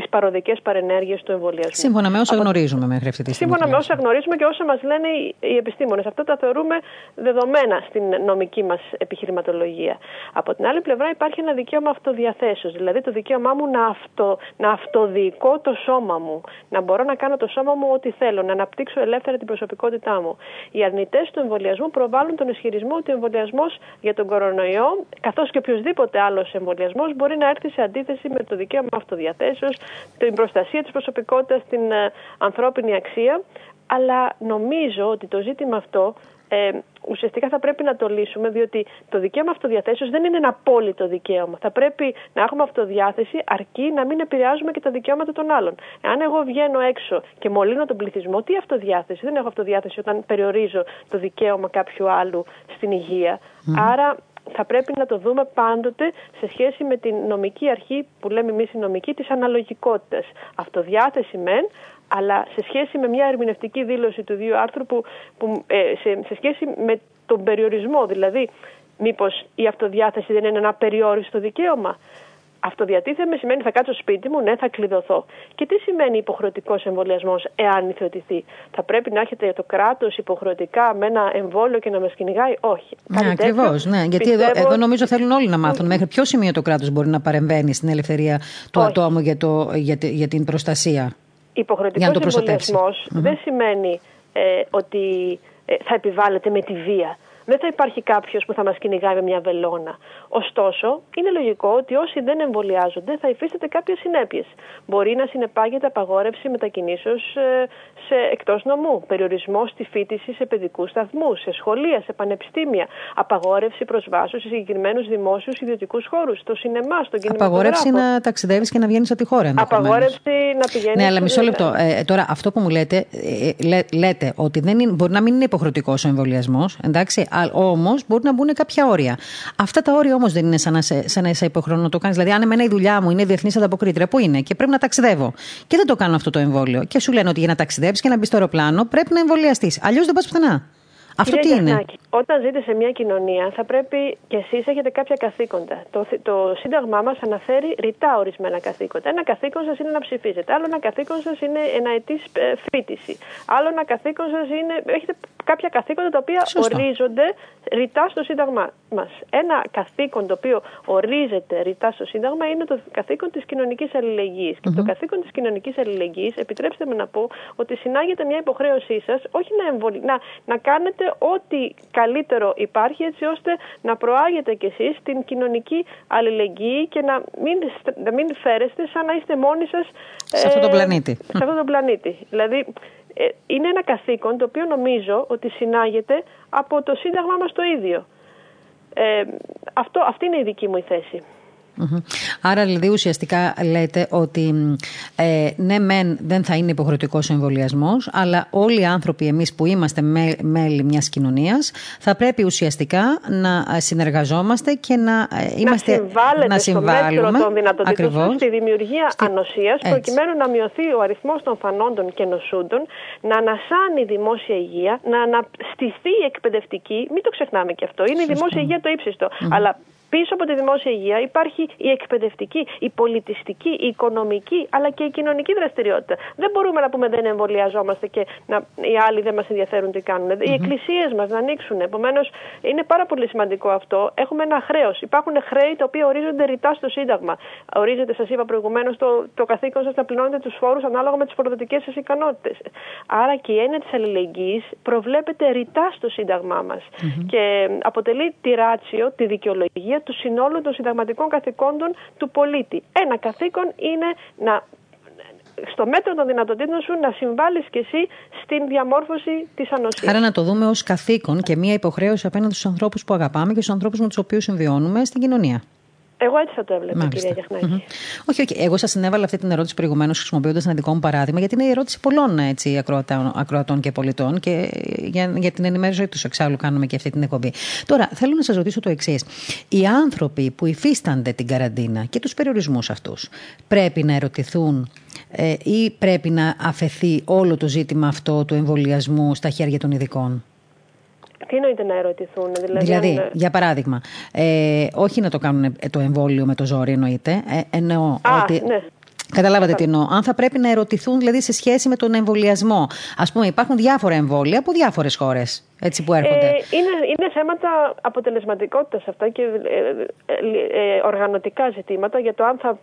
τις παροδικές παρενέργειες του εμβολιασμού. Σύμφωνα με όσα από... γνωρίζουμε μέχρι αυτή τη στιγμή. Σύμφωνα με όσα γνωρίζουμε και όσα μας λένε οι επιστήμονες. Αυτά τα θεωρούμε δεδομένα στην νομική μας επιχειρηματολογία. Από την άλλη πλευρά υπάρχει ένα δικαίωμα αυτοδιαθέσεως. Δηλαδή το δικαίωμά μου να, αυτο, να αυτοδιοικώ το σώμα μου. Να μπορώ να κάνω το σώμα μου ό,τι θέλω. Να αναπτύξω ελεύθερα την προσωπικότητά μου. Οι αρνητές του εμβολιασμού προβάλλουν τον ισχυρισμό ότι ο εμβολιασμός για τον κορονοϊό, καθώς και οποιοδήποτε άλλος εμβολιασμός, μπορεί να έρθει σε αντίθεση με το δικαίωμα αυτοδιαθέσεως την προστασία της προσωπικότητας, την ε, ανθρώπινη αξία. Αλλά νομίζω ότι το ζήτημα αυτό ε, ουσιαστικά θα πρέπει να το λύσουμε, διότι το δικαίωμα αυτοδιαθέσεως δεν είναι ένα απόλυτο δικαίωμα. Θα πρέπει να έχουμε αυτοδιάθεση αρκεί να μην επηρεάζουμε και τα δικαιώματα των άλλων. Αν εγώ βγαίνω έξω και μολύνω τον πληθυσμό, τι αυτοδιάθεση; Δεν έχω αυτοδιάθεση όταν περιορίζω το δικαίωμα κάποιου άλλου στην υγεία. Άρα θα πρέπει να το δούμε πάντοτε σε σχέση με την νομική αρχή που λέμε εμείς η νομική της αναλογικότητας. Αυτοδιάθεση μεν, αλλά σε σχέση με μια ερμηνευτική δήλωση του δύο άρθρου που, που ε, σε, σε σχέση με τον περιορισμό, δηλαδή μήπως η αυτοδιάθεση δεν είναι ένα περιόριστο δικαίωμα. Αυτοδιατίθεμαι σημαίνει θα κάτσω σπίτι μου, ναι, θα κλειδωθώ. Και τι σημαίνει υποχρεωτικός εμβολιασμός, εάν υιοθετηθεί; Θα πρέπει να έχετε το κράτος υποχρεωτικά με ένα εμβόλιο και να μας κυνηγάει; Όχι. Ναι, ακριβώς. Ναι. Γιατί εδώ, εδώ νομίζω θέλουν όλοι να μάθουν μέχρι ποιο σημείο το κράτος μπορεί να παρεμβαίνει στην ελευθερία του ατόμου για, το, για, για την προστασία. Υποχρεωτικός εμβολιασμός δεν σημαίνει ε, ότι ε, θα επιβάλλεται με τη βία δεν θα υπάρχει κάποιος που θα μας κυνηγάει με μια βελόνα. Ωστόσο, είναι λογικό ότι όσοι δεν εμβολιάζονται θα υφίσταται κάποιες συνέπειες. Μπορεί να συνεπάγεται απαγόρευση μετακινήσεως ε, σε εκτός νομού, περιορισμό στη φίτηση σε παιδικούς σταθμούς, σε σχολεία, σε πανεπιστήμια, απαγόρευση προσβάσεως σε συγκεκριμένους δημόσιους ιδιωτικούς χώρους, στο σινεμά, στον κινηματογράφο. Απαγόρευση να ταξιδεύεις και να βγαίνεις από τη χώρα. Απαγόρευση να πηγαίνεις. Ναι, αλλά μισό λεπτό. Ε, τώρα, αυτό που μου λέτε, ε, λέ, λέτε ότι δεν είναι, μπορεί να μην είναι υποχρεωτικός ο εμβολιασμός, εντάξει, Όμως μπορεί να μπουν κάποια όρια. Αυτά τα όρια όμως δεν είναι σαν να, σε, σαν να είσαι υποχρεωμένο να το κάνεις. Δηλαδή, αν εμένα η δουλειά μου είναι διεθνής ανταποκρίτρια, που είναι; Και πρέπει να ταξιδεύω και δεν το κάνω αυτό το εμβόλιο και σου λένε ότι για να ταξιδέψεις και να μπεις στο αεροπλάνο πρέπει να εμβολιαστείς. Αλλιώς δεν πας πουθενά. Αυτό τι είναι; Όταν ζείτε σε μια κοινωνία, θα πρέπει και εσείς έχετε κάποια καθήκοντα. Το, το Σύνταγμά μας αναφέρει ρητά ορισμένα καθήκοντα. Ένα καθήκον σας είναι να ψηφίζετε. Άλλο ένα καθήκον σας είναι ένα ετής ε, φίτηση. Άλλο ένα καθήκον σας είναι. Έχετε κάποια καθήκοντα τα οποία Σωστό. ορίζονται ρητά στο Σύνταγμά μας. Ένα καθήκον το οποίο ορίζεται ρητά στο Σύνταγμα είναι το καθήκον της κοινωνικής αλληλεγγύης. Mm-hmm. Και το καθήκον της κοινωνικής αλληλεγγύης, επιτρέψτε με να πω, ότι συνάγεται μια υποχρέωσή σας όχι να, εμβολ... να, να κάνετε ό,τι καλύτερο υπάρχει έτσι ώστε να προάγετε κι εσείς την κοινωνική αλληλεγγύη και να μην, να μην φέρεστε σαν να είστε μόνοι σας σε αυτό το ε, πλανήτη. Σε αυτό το πλανήτη. Δηλαδή ε, είναι ένα καθήκον το οποίο νομίζω ότι συνάγεται από το Σύνταγμα μας το ίδιο. Ε, αυτό, αυτή είναι η δική μου η θέση. Άρα, δηλαδή, ουσιαστικά λέτε ότι ε, ναι, μεν δεν θα είναι υποχρεωτικός ο εμβολιασμός, αλλά όλοι οι άνθρωποι, εμείς που είμαστε μέλη μιας κοινωνίας, θα πρέπει ουσιαστικά να συνεργαζόμαστε και να ε, είμαστε. Να συμβάλλουμε στο μέτρο των δυνατοτήτων στη δημιουργία Στη... ανοσίας, προκειμένου να μειωθεί ο αριθμός των φανόντων και νοσούντων, να ανασάνει η δημόσια υγεία, να αναστηθεί η εκπαιδευτική. Μην το ξεχνάμε και αυτό. Είναι η δημόσια υγεία το ύψιστο. Αλλά Πίσω από τη δημόσια υγεία υπάρχει η εκπαιδευτική, η πολιτιστική, η οικονομική αλλά και η κοινωνική δραστηριότητα. Δεν μπορούμε να πούμε δεν εμβολιαζόμαστε και να, οι άλλοι δεν μας ενδιαφέρουν τι κάνουν. Οι εκκλησίες μας να ανοίξουν. Επομένως, είναι πάρα πολύ σημαντικό αυτό. Έχουμε ένα χρέος. Υπάρχουν χρέη τα οποία ορίζονται ρητά στο Σύνταγμα. Ορίζεται, σας είπα προηγουμένως, το, το καθήκον σας να πληρώνετε τους φόρους ανάλογα με τις φοροδοτικές σας ικανότητες. Άρα και η έννοια της αλληλεγγύης προβλέπεται ρητά στο Σύνταγμά μας και αποτελεί τη ράτσιο, τη δικαιολογία του συνόλου των συνταγματικών καθηκόντων του πολίτη. Ένα καθήκον είναι να στο μέτρο των δυνατοτήτων σου να συμβάλλεις και εσύ στην διαμόρφωση της ανοσίας. Άρα να το δούμε ως καθήκον και μία υποχρέωση απέναντι στους ανθρώπους που αγαπάμε και στους ανθρώπους με τους οποίους συμβιώνουμε στην κοινωνία. Εγώ έτσι θα το έβλεπα, Μάλιστα. κυρία Γιαχνάκη. Όχι, όχι. Εγώ σας συνέβαλα αυτή την ερώτηση προηγουμένως χρησιμοποιώντας ένα δικό μου παράδειγμα, γιατί είναι η ερώτηση πολλών έτσι, ακροατών, ακροατών και πολιτών και για, για την ενημέρωσή τους. Εξάλλου, κάνουμε και αυτή την εκπομπή. Τώρα, θέλω να σας ρωτήσω το εξής. Οι άνθρωποι που υφίστανται την καραντίνα και τους περιορισμούς αυτούς πρέπει να ερωτηθούν ε, ή πρέπει να αφαιθεί όλο το ζήτημα αυτό του εμβολιασμού στα χέρια των ειδικών; Τι εννοείται να ερωτηθούν, δηλαδή. Δηλαδή, για παράδειγμα, ε, όχι να το κάνουν το εμβόλιο με το ζόρι, εννοείται. Ε, εννοώ Α, ότι. Ναι. Καταλάβατε τι εννοώ. Αν θα πρέπει να ερωτηθούν δηλαδή σε σχέση με τον εμβολιασμό. Α πούμε, υπάρχουν διάφορα εμβόλια από διάφορες χώρες έτσι που έρχονται. Ε, είναι, είναι θέματα αποτελεσματικότητας αυτά και ε, ε, ε, οργανωτικά ζητήματα για το αν θα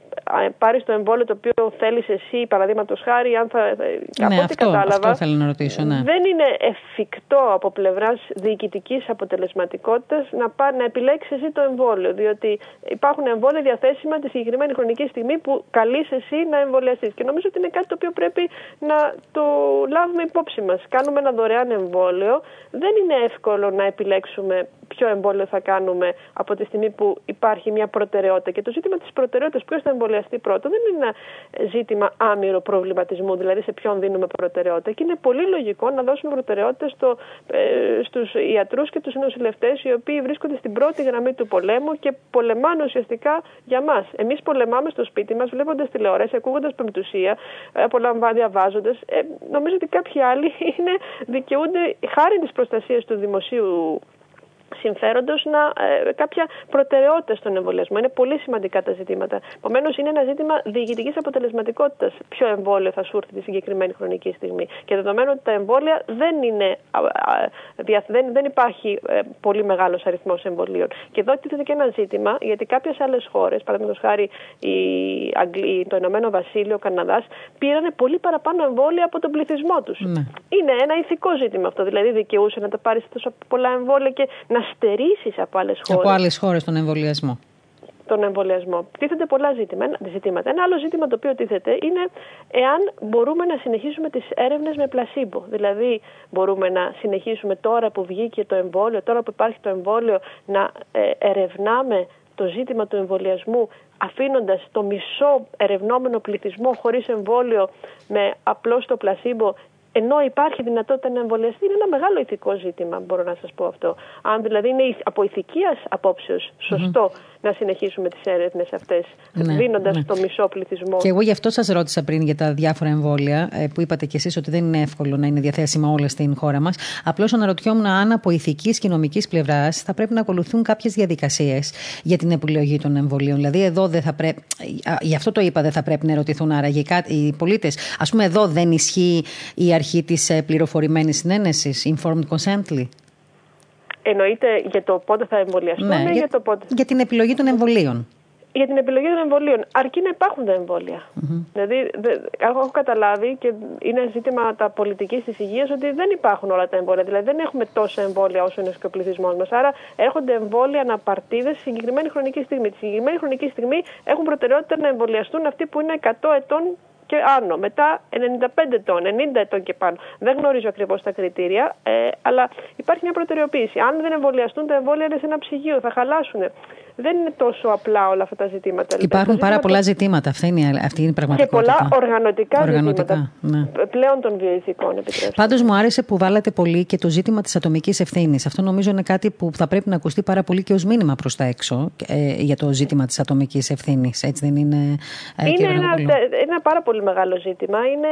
πάρεις το εμβόλιο το οποίο θέλεις εσύ, παραδείγματος χάρη, αν θα. Ναι, από αυτό, κατάλαβα. Αυτό θέλω να ρωτήσω, ναι. Δεν είναι εφικτό από πλευράς διοικητικής αποτελεσματικότητας να, να επιλέξεις εσύ το εμβόλιο. Διότι υπάρχουν εμβόλια διαθέσιμα τη συγκεκριμένη χρονική στιγμή που καλείς εσύ να εμβολιαστείς. Και νομίζω ότι είναι κάτι το οποίο πρέπει να το λάβουμε υπόψη μας. Κάνουμε ένα δωρεάν εμβόλιο δεν είναι εύκολο να επιλέξουμε ποιο εμβόλιο θα κάνουμε από τη στιγμή που υπάρχει μια προτεραιότητα. Και το ζήτημα της προτεραιότητας, ποιος θα εμβολιαστεί πρώτο, δεν είναι ένα ζήτημα άμυρο προβληματισμού, δηλαδή σε ποιον δίνουμε προτεραιότητα. Και είναι πολύ λογικό να δώσουμε προτεραιότητα στο, ε, στους ιατρούς και τους νοσηλευτές, οι οποίοι βρίσκονται στην πρώτη γραμμή του πολέμου και πολεμάνε ουσιαστικά για μας. Εμείς πολεμάμε στο σπίτι μας, βλέποντας τηλεόραση, ακούγοντας πεμπτουσία, απολαμβάνοντα, διαβάζοντας. Ε, νομίζω ότι κάποιοι άλλοι είναι, δικαιούνται χάρη της προστασίας του δημοσίου συμφέροντος να ε, κάποια προτεραιότητα στον εμβολιασμό. Είναι πολύ σημαντικά τα ζητήματα. Επομένως, είναι ένα ζήτημα διοικητικής αποτελεσματικότητας ποιο εμβόλιο θα σου έρθει τη συγκεκριμένη χρονική στιγμή. Και δεδομένου ότι τα εμβόλια δεν είναι, δεν, δεν υπάρχει ε, πολύ μεγάλος αριθμός εμβολίων. Και εδώ τίθεται και ένα ζήτημα, γιατί κάποιες άλλες χώρες, παραδείγματος χάρη η Αγγλή, το Ηνωμένο Βασίλειο, ο Καναδάς, πήραν πολύ παραπάνω εμβόλια από τον πληθυσμό τους. Ναι. Είναι ένα ηθικό ζήτημα αυτό. Δηλαδή, δικαιούσε να τα πάρεις τόσο πολλά εμβόλια και να στερήσεις από άλλες χώρες. Από άλλες χώρες τον εμβολιασμό. Τον εμβολιασμό. Τίθεται πολλά ζητήματα. Ένα άλλο ζήτημα το οποίο τίθεται είναι εάν μπορούμε να συνεχίσουμε τις έρευνες με πλασίμπο. Δηλαδή, μπορούμε να συνεχίσουμε τώρα που βγήκε το εμβόλιο, τώρα που υπάρχει το εμβόλιο, να ε, ερευνάμε το ζήτημα του εμβολιασμού αφήνοντας το μισό ερευνόμενο πληθυσμό χωρίς εμβόλιο με απλώς το πλασίμπο ενώ υπάρχει δυνατότητα να εμβολιαστεί, είναι ένα μεγάλο ηθικό ζήτημα, μπορώ να σας πω αυτό. Αν δηλαδή είναι από ηθικία απόψεως να συνεχίσουμε τις έρευνες αυτές, ναι, δίνοντας ναι. το μισό πληθυσμό. Και εγώ γι' αυτό σας ρώτησα πριν για τα διάφορα εμβόλια, ε, που είπατε κι εσείς ότι δεν είναι εύκολο να είναι διαθέσιμα όλα στην χώρα μας. Απλώς αναρωτιόμουν αν από ηθικής και νομικής πλευράς θα πρέπει να ακολουθούν κάποιες διαδικασίες για την επιλογή των εμβολίων. Δηλαδή, εδώ δεν θα πρέπει. Γι' αυτό το είπα, δεν θα πρέπει να ερωτηθούν άραγε οι πολίτες. Α πούμε, εδώ δεν ισχύει η αρχή της ε, πληροφορημένης συνένεσης, informed consently; Εννοείται για το πότε θα εμβολιαστούν ναι, για, για, το πότε. Για την επιλογή των εμβολίων. Για την επιλογή των εμβολίων. Αρκεί να υπάρχουν τα εμβόλια. Mm-hmm. Δηλαδή, δε, έχω καταλάβει και είναι ζήτημα τα πολιτικής της υγείας ότι δεν υπάρχουν όλα τα εμβόλια. Δηλαδή, δεν έχουμε τόσα εμβόλια όσο είναι και ο πληθυσμό μας. Άρα, έρχονται εμβόλια αναπαρτίδες στη συγκεκριμένη χρονική στιγμή. Τη συγκεκριμένη χρονική στιγμή έχουν προτεραιότητα να εμβολιαστούν αυτοί που είναι 100 ετών και άνω. Μετά 95 ετών, 90 ετών και πάνω. Δεν γνωρίζω ακριβώς τα κριτήρια, ε, αλλά υπάρχει μια προτεραιοποίηση. Αν δεν εμβολιαστούν, τα εμβόλια είναι σε ένα ψυγείο, θα χαλάσουν. Δεν είναι τόσο απλά όλα αυτά τα ζητήματα. Υπάρχουν πάρα πολλά ζητήματα. Αυτή είναι, αυτή είναι η πραγματικότητα. Και πολλά οργανωτικά, οργανωτικά ζητήματα. Ναι. Πλέον των βιοειθικών, επιτρέψτε. Πάντως, μου άρεσε που βάλατε πολύ και το ζήτημα της ατομικής ευθύνης. Αυτό νομίζω είναι κάτι που θα πρέπει να ακουστεί πάρα πολύ και ως μήνυμα προς τα έξω ε, για το ζήτημα της ατομικής ευθύνης. Έτσι δεν είναι. Ε, είναι ένα, ένα πάρα πολύ μεγάλο ζήτημα. Είναι,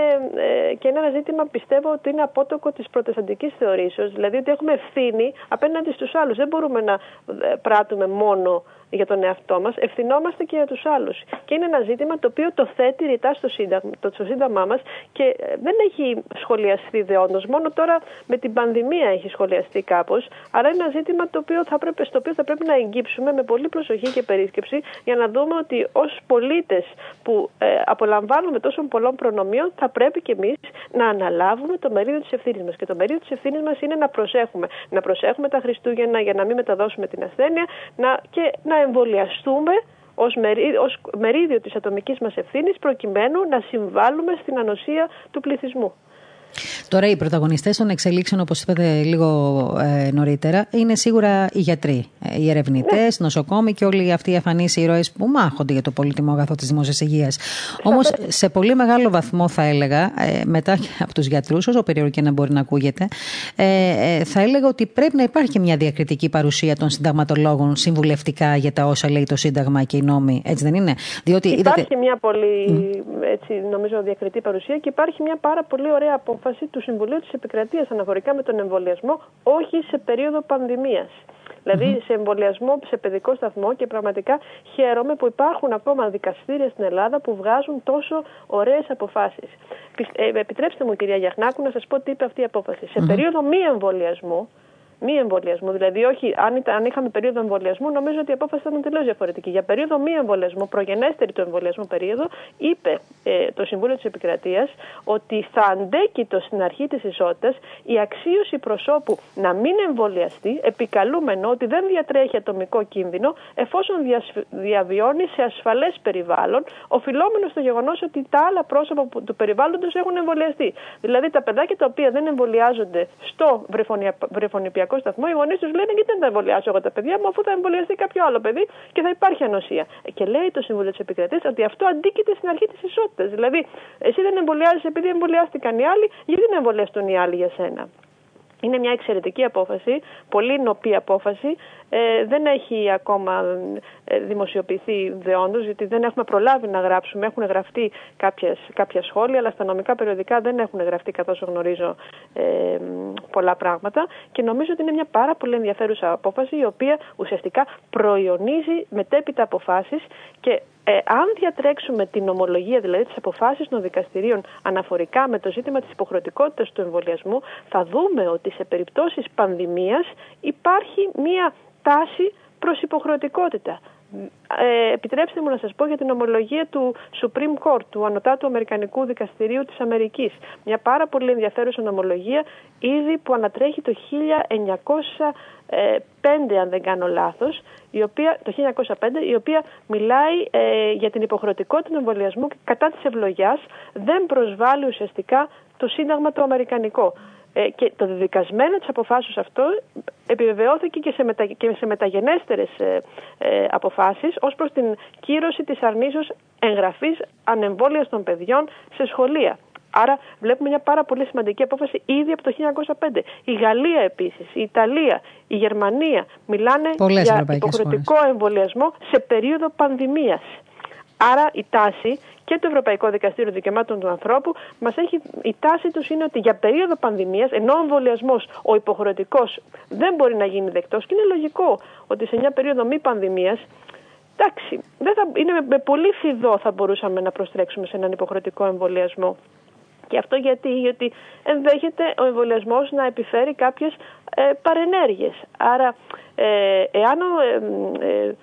ε, και είναι ένα ζήτημα πιστεύω ότι είναι απότοκο της προτεσταντικής θεωρήσεως. Δηλαδή ότι έχουμε ευθύνη απέναντι στους άλλους. Δεν μπορούμε να ε, πράττουμε μόνο για τον εαυτό μας, ευθυνόμαστε και για τους άλλους. Και είναι ένα ζήτημα το οποίο το θέτει ρητά στο σύνταγμα, το, στο σύνταγμά μας και ε, δεν έχει σχολιαστεί δεόντως. Μόνο τώρα με την πανδημία έχει σχολιαστεί κάπως. Αλλά είναι ένα ζήτημα το οποίο θα πρέπει, στο οποίο θα πρέπει να εγγύψουμε με πολύ προσοχή και περίσκεψη για να δούμε ότι ως πολίτες που ε, απολαμβάνουμε τόσων πολλών προνομίων θα πρέπει και εμείς να αναλάβουμε το μερίδιο της ευθύνης μας. Και το μερίδιο της ευθύνης μας είναι να προσέχουμε. Να προσέχουμε τα Χριστούγεννα για να μην μεταδώσουμε την ασθένεια να, και να εμβολιαστούμε ως, ως μερίδιο της ατομικής μας ευθύνης προκειμένου να συμβάλλουμε στην ανοσία του πληθυσμού. Τώρα, οι πρωταγωνιστές των εξελίξεων, όπως είπατε λίγο ε, νωρίτερα, είναι σίγουρα οι γιατροί, ε, οι ερευνητές, ναι. νοσοκόμοι και όλοι αυτοί οι αφανείς ήρωες που μάχονται για το πολύτιμο αγαθό της δημόσιας υγείας. Όμως, σε πολύ μεγάλο βαθμό, θα έλεγα, ε, μετά από τους γιατρούς, όσο περίεργο και να μπορεί να ακούγεται, ε, θα έλεγα ότι πρέπει να υπάρχει μια διακριτική παρουσία των συνταγματολόγων συμβουλευτικά για τα όσα λέει το Σύνταγμα και οι νόμοι. Έτσι δεν είναι; Διότι, υπάρχει είδατε... μια πολύ, έτσι, νομίζω, διακριτή παρουσία και υπάρχει μια πάρα πολύ ωραία απόφαση του Συμβουλίου της Επικρατείας αναφορικά με τον εμβολιασμό, όχι σε περίοδο πανδημίας. Δηλαδή σε εμβολιασμό, σε παιδικό σταθμό και πραγματικά χαίρομαι που υπάρχουν ακόμα δικαστήρια στην Ελλάδα που βγάζουν τόσο ωραίες αποφάσεις. Ε, επιτρέψτε μου κυρία Γιαχνάκου να σας πω τι είπε αυτή η απόφαση. Σε περίοδο μη εμβολιασμού, μη εμβολιασμού. Δηλαδή, όχι, αν, ήταν, αν είχαμε περίοδο εμβολιασμού, νομίζω ότι η απόφαση ήταν τελείως διαφορετική. Για περίοδο μη εμβολιασμού, προγενέστερη του εμβολιασμού περίοδο, είπε ε, το Συμβούλιο της Επικρατείας ότι θα αντέκειτο στην αρχή της ισότητας η αξίωση προσώπου να μην εμβολιαστεί, επικαλούμενο ότι δεν διατρέχει ατομικό κίνδυνο, εφόσον διαβιώνει σε ασφαλές περιβάλλον, οφειλόμενο στο γεγονός ότι τα άλλα πρόσωπα του περιβάλλοντος έχουν εμβολιαστεί. Δηλαδή, τα παιδάκια τα οποία δεν εμβολιάζονται στο βρεφονιπιακό σταθμό, οι γονείς τους λένε γιατί δεν θα εμβολιάσω εγώ τα παιδιά μου, αφού θα εμβολιαστεί κάποιο άλλο παιδί και θα υπάρχει ανοσία. Και λέει το Συμβούλιο της Επικρατείας ότι αυτό αντίκειται στην αρχή της ισότητας. Δηλαδή, εσύ δεν εμβολιάζεις επειδή εμβολιάστηκαν οι άλλοι, γιατί δεν εμβολιαστούν οι άλλοι για σένα. Είναι μια εξαιρετική απόφαση, πολύ νοπή απόφαση. Ε, δεν έχει ακόμα ε, δημοσιοποιηθεί δεόντως, γιατί δεν έχουμε προλάβει να γράψουμε. Έχουν γραφτεί κάποιες, κάποια σχόλια, αλλά στα νομικά περιοδικά δεν έχουν γραφτεί, καθώ γνωρίζω, ε, πολλά πράγματα. Και νομίζω ότι είναι μια πάρα πολύ ενδιαφέρουσα απόφαση, η οποία ουσιαστικά προϊονίζει μετέπειτα αποφάσεις και ε, αν διατρέξουμε την ομολογία, δηλαδή τις αποφάσεις των δικαστηρίων αναφορικά με το ζήτημα της υποχρεωτικότητας του εμβολιασμού, θα δούμε ότι σε περιπτώσεις πανδημίας υπάρχει μία τάση προς υποχρεωτικότητα. Ε, επιτρέψτε μου να σας πω για την ομολογία του Supreme Court, του Ανωτάτου Αμερικανικού Δικαστηρίου της Αμερικής. Μια πάρα πολύ ενδιαφέρουσα ομολογία, ήδη που ανατρέχει το 1905, αν δεν κάνω λάθος, η οποία, το 1905, η οποία μιλάει ε, για την υποχρεωτικότητα του εμβολιασμού και κατά της ευλογιάς δεν προσβάλλει ουσιαστικά το Σύνταγμα το Αμερικανικό. Ε, και το διδικασμένο της αποφάσεως αυτό επιβεβαιώθηκε και σε, μετα, και σε μεταγενέστερες ε, ε, αποφάσεις ως προς την κύρωση της αρνήσεως εγγραφής ανεμβόλειας των παιδιών σε σχολεία. Άρα βλέπουμε μια πάρα πολύ σημαντική απόφαση ήδη από το 1905. Η Γαλλία επίσης, η Ιταλία, η Γερμανία μιλάνε για υποχρεωτικό εμβολιασμό σε περίοδο πανδημίας. Άρα η τάση και το Ευρωπαϊκό Δικαστήριο Δικαιωμάτων του Ανθρώπου μας έχει. Η τάση τους είναι ότι για περίοδο πανδημίας, ενώ ο εμβολιασμός, ο υποχρεωτικός, δεν μπορεί να γίνει δεκτός, και είναι λογικό ότι σε μια περίοδο μη πανδημίας, εντάξει, δεν θα, είναι με πολύ φιδό θα μπορούσαμε να προστρέξουμε σε έναν υποχρεωτικό εμβολιασμό. Και αυτό γιατί, γιατί ενδέχεται ο εμβολιασμός να επιφέρει κάποιες ε, παρενέργειες. Άρα, ε, εάν ο, ε, ε ε,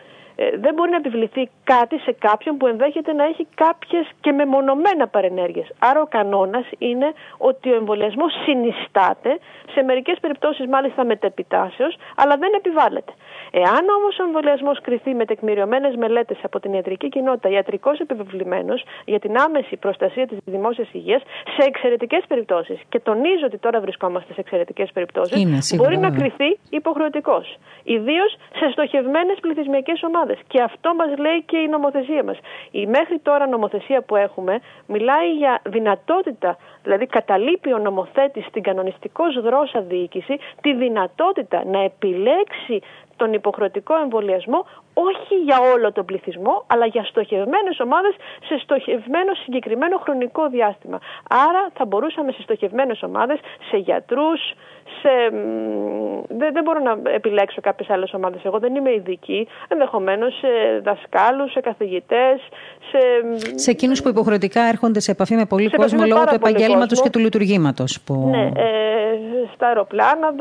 δεν μπορεί να επιβληθεί κάτι σε κάποιον που ενδέχεται να έχει κάποιες και μεμονωμένα παρενέργειες. Άρα ο κανόνας είναι ότι ο εμβολιασμός συνιστάται, σε μερικές περιπτώσεις μάλιστα μετεπιτάσεως, αλλά δεν επιβάλλεται. Εάν όμως ο εμβολιασμός κριθεί με τεκμηριωμένες μελέτες από την ιατρική κοινότητα ιατρικός επιβεβλημένος για την άμεση προστασία της δημόσιας υγείας, σε εξαιρετικές περιπτώσεις, και τονίζω ότι τώρα βρισκόμαστε σε εξαιρετικές περιπτώσεις, μπορεί να κριθεί υποχρεωτικός. Ιδίως σε στοχευμένες πληθυσμιακές ομάδες. ομάδες. Και αυτό μας λέει και η νομοθεσία μας. Η μέχρι τώρα νομοθεσία που έχουμε μιλάει για δυνατότητα, δηλαδή καταλείπει ο νομοθέτης στην κανονιστικός δρόσα διοίκηση τη δυνατότητα να επιλέξει τον υποχρεωτικό εμβολιασμό όχι για όλο τον πληθυσμό, αλλά για στοχευμένες ομάδες σε στοχευμένο συγκεκριμένο χρονικό διάστημα. Άρα θα μπορούσαμε σε στοχευμένες ομάδες, σε γιατρούς, σε... Δεν, δεν μπορώ να επιλέξω κάποιες άλλες ομάδες. Εγώ δεν είμαι ειδική, ενδεχομένως σε δασκάλους, σε καθηγητές, σε... Σε εκείνους που υποχρεωτικά έρχονται σε επαφή με πολύ κόσμο λόγω του επαγγέλματος και του λειτουργήματος. Που... Ναι, ε, στα αεροπλάνα,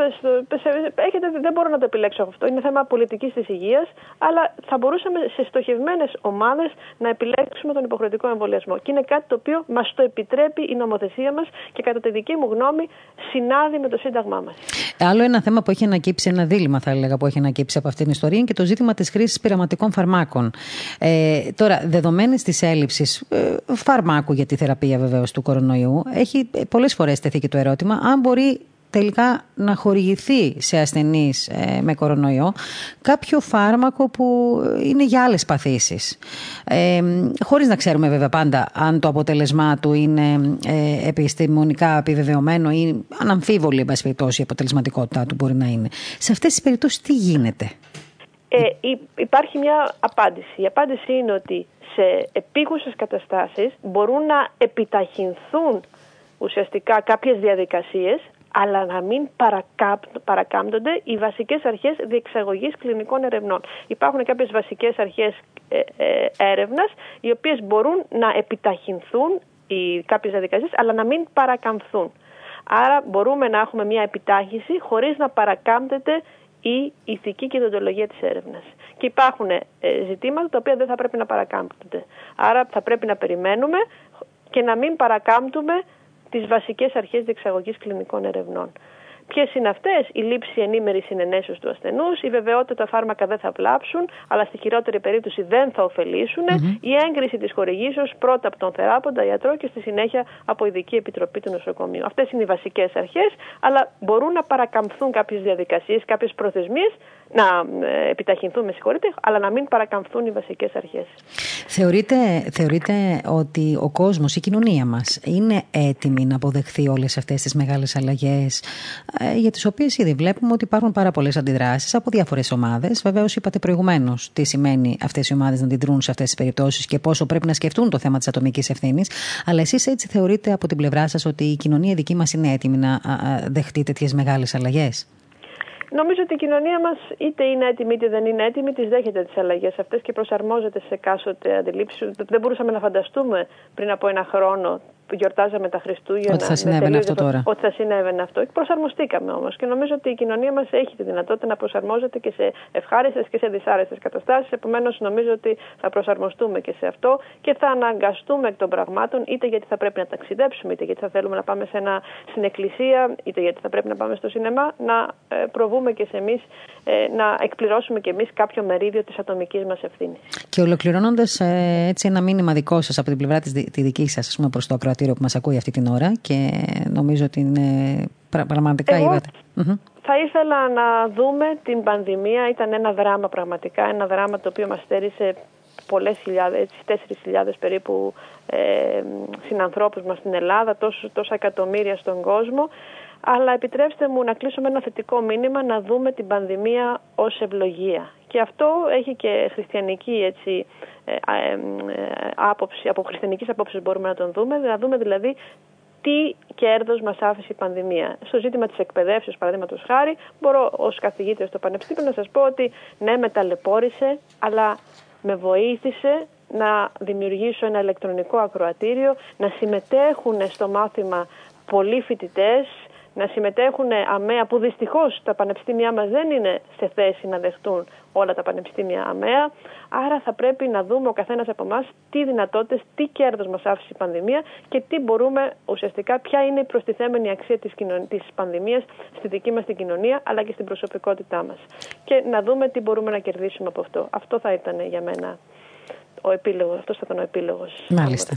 έχετε, δεν μπορώ να το επιλέξω αυτό. Είναι θέμα πολιτικής της υγείας, αλλά θα μπορούσαμε σε στοχευμένες ομάδες να επιλέξουμε τον υποχρεωτικό εμβολιασμό. Και είναι κάτι το οποίο μας το επιτρέπει η νομοθεσία μας και κατά τη δική μου γνώμη συνάδει με το Σύνταγμά μας. Άλλο ένα θέμα που έχει ανακύψει, ένα δίλημα θα έλεγα που έχει ανακύψει από αυτήν την ιστορία είναι και το ζήτημα της χρήσης πειραματικών φαρμάκων. Ε, τώρα, δεδομένης της έλλειψης ε, φαρμάκου για τη θεραπεία βεβαίως του κορονοϊού, έχει πολλές φορές τεθεί και το ερώτημα αν μπορεί τελικά να χορηγηθεί σε ασθενείς ε, με κορονοϊό κάποιο φάρμακο που είναι για άλλες παθήσεις. Ε, χωρίς να ξέρουμε βέβαια πάντα αν το αποτελεσμά του είναι ε, επιστημονικά επιβεβαιωμένο ή αναμφίβολη εν η αποτελεσματικότητά του μπορεί να είναι. Σε αυτές τις περιπτώσεις τι γίνεται; Ε, υπάρχει μια απάντηση. Η απάντηση είναι ότι σε επίγουσες καταστάσεις μπορούν να επιταχυνθούν ουσιαστικά κάποιες διαδικασίες αλλά να μην παρακάμπτονται οι βασικές αρχές διεξαγωγής κλινικών ερευνών. Υπάρχουν κάποιες βασικές αρχές ε, ε, έρευνας, οι οποίες μπορούν να επιταχυνθούν οι κάποιες διαδικασίες, αλλά να μην παρακαμφθούν. Άρα μπορούμε να έχουμε μια επιτάχυση χωρίς να παρακάμπτεται η ηθική και η δοντολογία της έρευνας. Και υπάρχουν ε, ζητήματα τα οποία δεν θα πρέπει να παρακάμπτονται. Άρα θα πρέπει να περιμένουμε και να μην παρακάμπτουμε τις βασικές αρχές διεξαγωγής κλινικών ερευνών. Ποιες είναι αυτές, η λήψη ενήμερης συνενέσεως του ασθενούς, η βεβαιότητα τα φάρμακα δεν θα βλάψουν, αλλά στη χειρότερη περίπτωση δεν θα ωφελησουν η έγκριση της χορηγήσεως πρώτα από τον θεράποντα ιατρό και στη συνέχεια από ειδική επιτροπή του νοσοκομείου. Αυτές είναι οι βασικές αρχές, αλλά μπορούν να παρακαμφθούν κάποιες διαδικασίες, κάποιες προθεσμίες, να ε, επιταχυνθούν, με συγχωρείτε, αλλά να μην παρακαμφθούν οι βασικές αρχές. Θεωρείτε, θεωρείτε ότι ο κόσμος, η κοινωνία μας, είναι έτοιμη να αποδεχθεί όλες αυτές τις μεγάλες αλλαγές ε, για τις οποίες ήδη βλέπουμε ότι υπάρχουν πάρα πολλές αντιδράσεις από διάφορες ομάδες. Βεβαίως, είπατε προηγουμένως τι σημαίνει αυτές οι ομάδες να αντιδρούν σε αυτές τις περιπτώσεις και πόσο πρέπει να σκεφτούν το θέμα της ατομικής ευθύνης. Αλλά εσείς έτσι θεωρείτε από την πλευρά σας ότι η κοινωνία δική μας είναι έτοιμη να δεχτεί τέτοιες μεγάλες αλλαγές; Νομίζω ότι η κοινωνία μας είτε είναι έτοιμη είτε δεν είναι έτοιμη, τις δέχεται τις αλλαγές αυτές και προσαρμόζεται σε εκάστοτε αντιλήψεις. Δεν μπορούσαμε να φανταστούμε πριν από ένα χρόνο που γιορτάζαμε τα Χριστούγεννα. Ότι θα συνέβαινε αυτό τώρα. Ότι θα συνέβαινε αυτό. Προσαρμοστήκαμε όμως και νομίζω ότι η κοινωνία μας έχει τη δυνατότητα να προσαρμόζεται και σε ευχάριστες και σε δυσάρεστες καταστάσεις. Επομένως, νομίζω ότι θα προσαρμοστούμε και σε αυτό και θα αναγκαστούμε εκ των πραγμάτων είτε γιατί θα πρέπει να ταξιδέψουμε, είτε γιατί θα θέλουμε να πάμε σε ένα, στην εκκλησία, είτε γιατί θα πρέπει να πάμε στο σινεμά, να ε, προβούμε και σε εμείς, ε, να εκπληρώσουμε και εμείς κάποιο μερίδιο της ατομικής μας ευθύνης. Και ολοκληρώνοντας ε, έτσι ένα μήνυμα δικό σας από την πλευρά της δική σας, προς το ακροατήριο που μας ακούει αυτή την ώρα και νομίζω ότι είναι πραγματικά Εγώ Θα ήθελα να δούμε την πανδημία, ήταν ένα δράμα πραγματικά, ένα δράμα το οποίο μας στέρισε πολλές χιλιάδες, τέσσερις χιλιάδες περίπου ε, συνανθρώπους μας στην Ελλάδα, τόσο, τόσα εκατομμύρια στον κόσμο. Αλλά επιτρέψτε μου να κλείσω με ένα θετικό μήνυμα να δούμε την πανδημία ως ευλογία. Και αυτό έχει και χριστιανική έτσι, ε, ε, άποψη, από χριστιανικής απόψης μπορούμε να τον δούμε, να δούμε δηλαδή τι κέρδος μας άφησε η πανδημία. Στο ζήτημα της εκπαιδεύσεως, παραδείγματος χάρη, μπορώ ως καθηγήτρια στο Πανεπιστήμιο να σας πω ότι ναι, με ταλαιπώρησε, αλλά με βοήθησε να δημιουργήσω ένα ηλεκτρονικό ακροατήριο, να συμμετέχουν στο μάθημα πολλοί φοιτητές, να συμμετέχουν αμαία που δυστυχώς τα πανεπιστήμια μας δεν είναι σε θέση να δεχτούν όλα τα πανεπιστήμια αμαία. Άρα θα πρέπει να δούμε ο καθένας από εμάς τι δυνατότητες, τι κέρδος μας άφησε η πανδημία και τι μπορούμε ουσιαστικά, ποια είναι η προστιθέμενη αξία της, κοινων... της πανδημίας στη δική μας την κοινωνία αλλά και στην προσωπικότητά μας. Και να δούμε τι μπορούμε να κερδίσουμε από αυτό. Αυτό θα ήταν για μένα ο επίλογος. Αυτός θα ήταν ο επίλογος. Μάλιστα.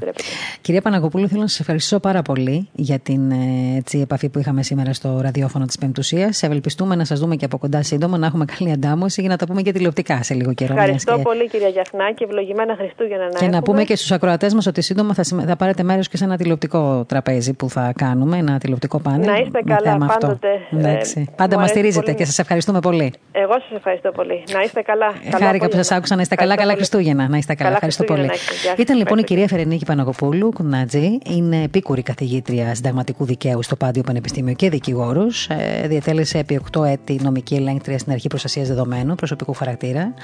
Κυρία Παναγοπούλου, θέλω να σας ευχαριστήσω πάρα πολύ για την ε, έτσι, επαφή που είχαμε σήμερα στο ραδιόφωνο της Πεμπτουσίας. Ευελπιστούμε να σας δούμε και από κοντά σύντομα, να έχουμε καλή αντάμωση για να τα πούμε και τηλεοπτικά σε λίγο καιρό. Ευχαριστώ πολύ, κυρία Γιαχνάκη. Ευλογημένα Χριστούγεννα να Και να πούμε και στους ακροατές μας ότι σύντομα θα, θα πάρετε μέρος και σε ένα τηλεοπτικό τραπέζι που θα κάνουμε, ένα τηλεοπτικό πάνελ. Να είστε καλά, πάντοτε. Ε, Πάντα μας στηρίζετε και σας ευχαριστούμε πολύ. Εγώ σας ευχαριστώ πολύ. Να είστε καλά. Χάρηκα που σας άκουσα να είστε καλά. Καλά Χριστούγεννα. Να είστε καλά. Ευχαριστώ πολύ. Ήταν λοιπόν η κυρία Φερενίκη Παναγοπούλου Κουνάτζη. Είναι επίκουρη καθηγήτρια συνταγματικού δικαίου στο Πάντιο Πανεπιστήμιο και δικηγόρος. Ε, διατέλεσε επί 8 έτη νομική ελέγκτρια στην Αρχή Προστασίας Δεδομένων προσωπικού χαρακτήρα.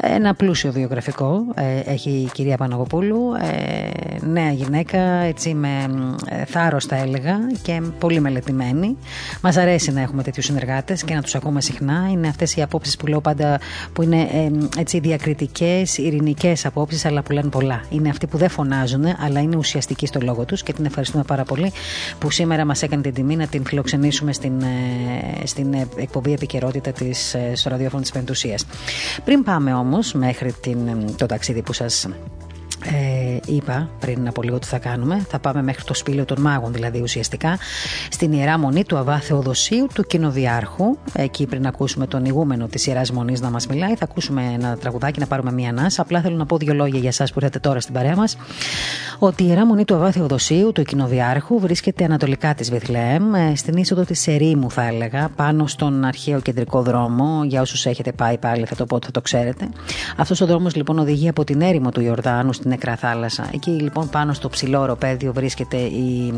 Ένα πλούσιο βιογραφικό ε, έχει η κυρία Παναγοπούλου. Ε, νέα γυναίκα, έτσι με θάρρος θα έλεγα και πολύ μελετημένη. Μας αρέσει να έχουμε τέτοιους συνεργάτες και να τους ακούμε συχνά. Είναι αυτές οι απόψεις που λέω πάντα που είναι ε, έτσι διακριτικές, ειρηνικές απόψεις, αλλά που λένε πολλά. Είναι αυτοί που δεν φωνάζουν, αλλά είναι ουσιαστικοί στο λόγο τους και την ευχαριστούμε πάρα πολύ που σήμερα μας έκανε την τιμή να την φιλοξενήσουμε στην, ε, στην εκπομπή επικαιρότητα της ε, στο ραδιόφωνο της Πεντουσίας. Πριν πάμε όμως μέχρι την, το ταξίδι που σας ε, είπα πριν από λίγο τι θα κάνουμε. Θα πάμε μέχρι το σπήλαιο των μάγων, δηλαδή ουσιαστικά στην ιερά μονή του Αβά Θεοδοσίου του Κοινοδιάρχου. Εκεί πριν ακούσουμε τον ηγούμενο της ιεράς μονής να μας μιλάει, θα ακούσουμε ένα τραγουδάκι να πάρουμε μία ανάσα. Απλά θέλω να πω δύο λόγια για εσάς που ήρθατε τώρα στην παρέα μας. Ότι η ιερά μονή του Αβά Θεοδοσίου του Κοινοδιάρχου βρίσκεται ανατολικά της Βεθλεέμ, ε, στην είσοδο της Ερήμου, θα έλεγα, πάνω στον αρχαίο κεντρικό δρόμο. Για όσους έχετε πάει πάλι, θα το πω ότι θα το ξέρετε. Αυτός ο δρόμος λοιπόν οδηγεί από την έρημο του Ιορδάνου στην νεκρά θάλασσα. Εκεί λοιπόν πάνω στο ψηλό οροπέδιο βρίσκεται η,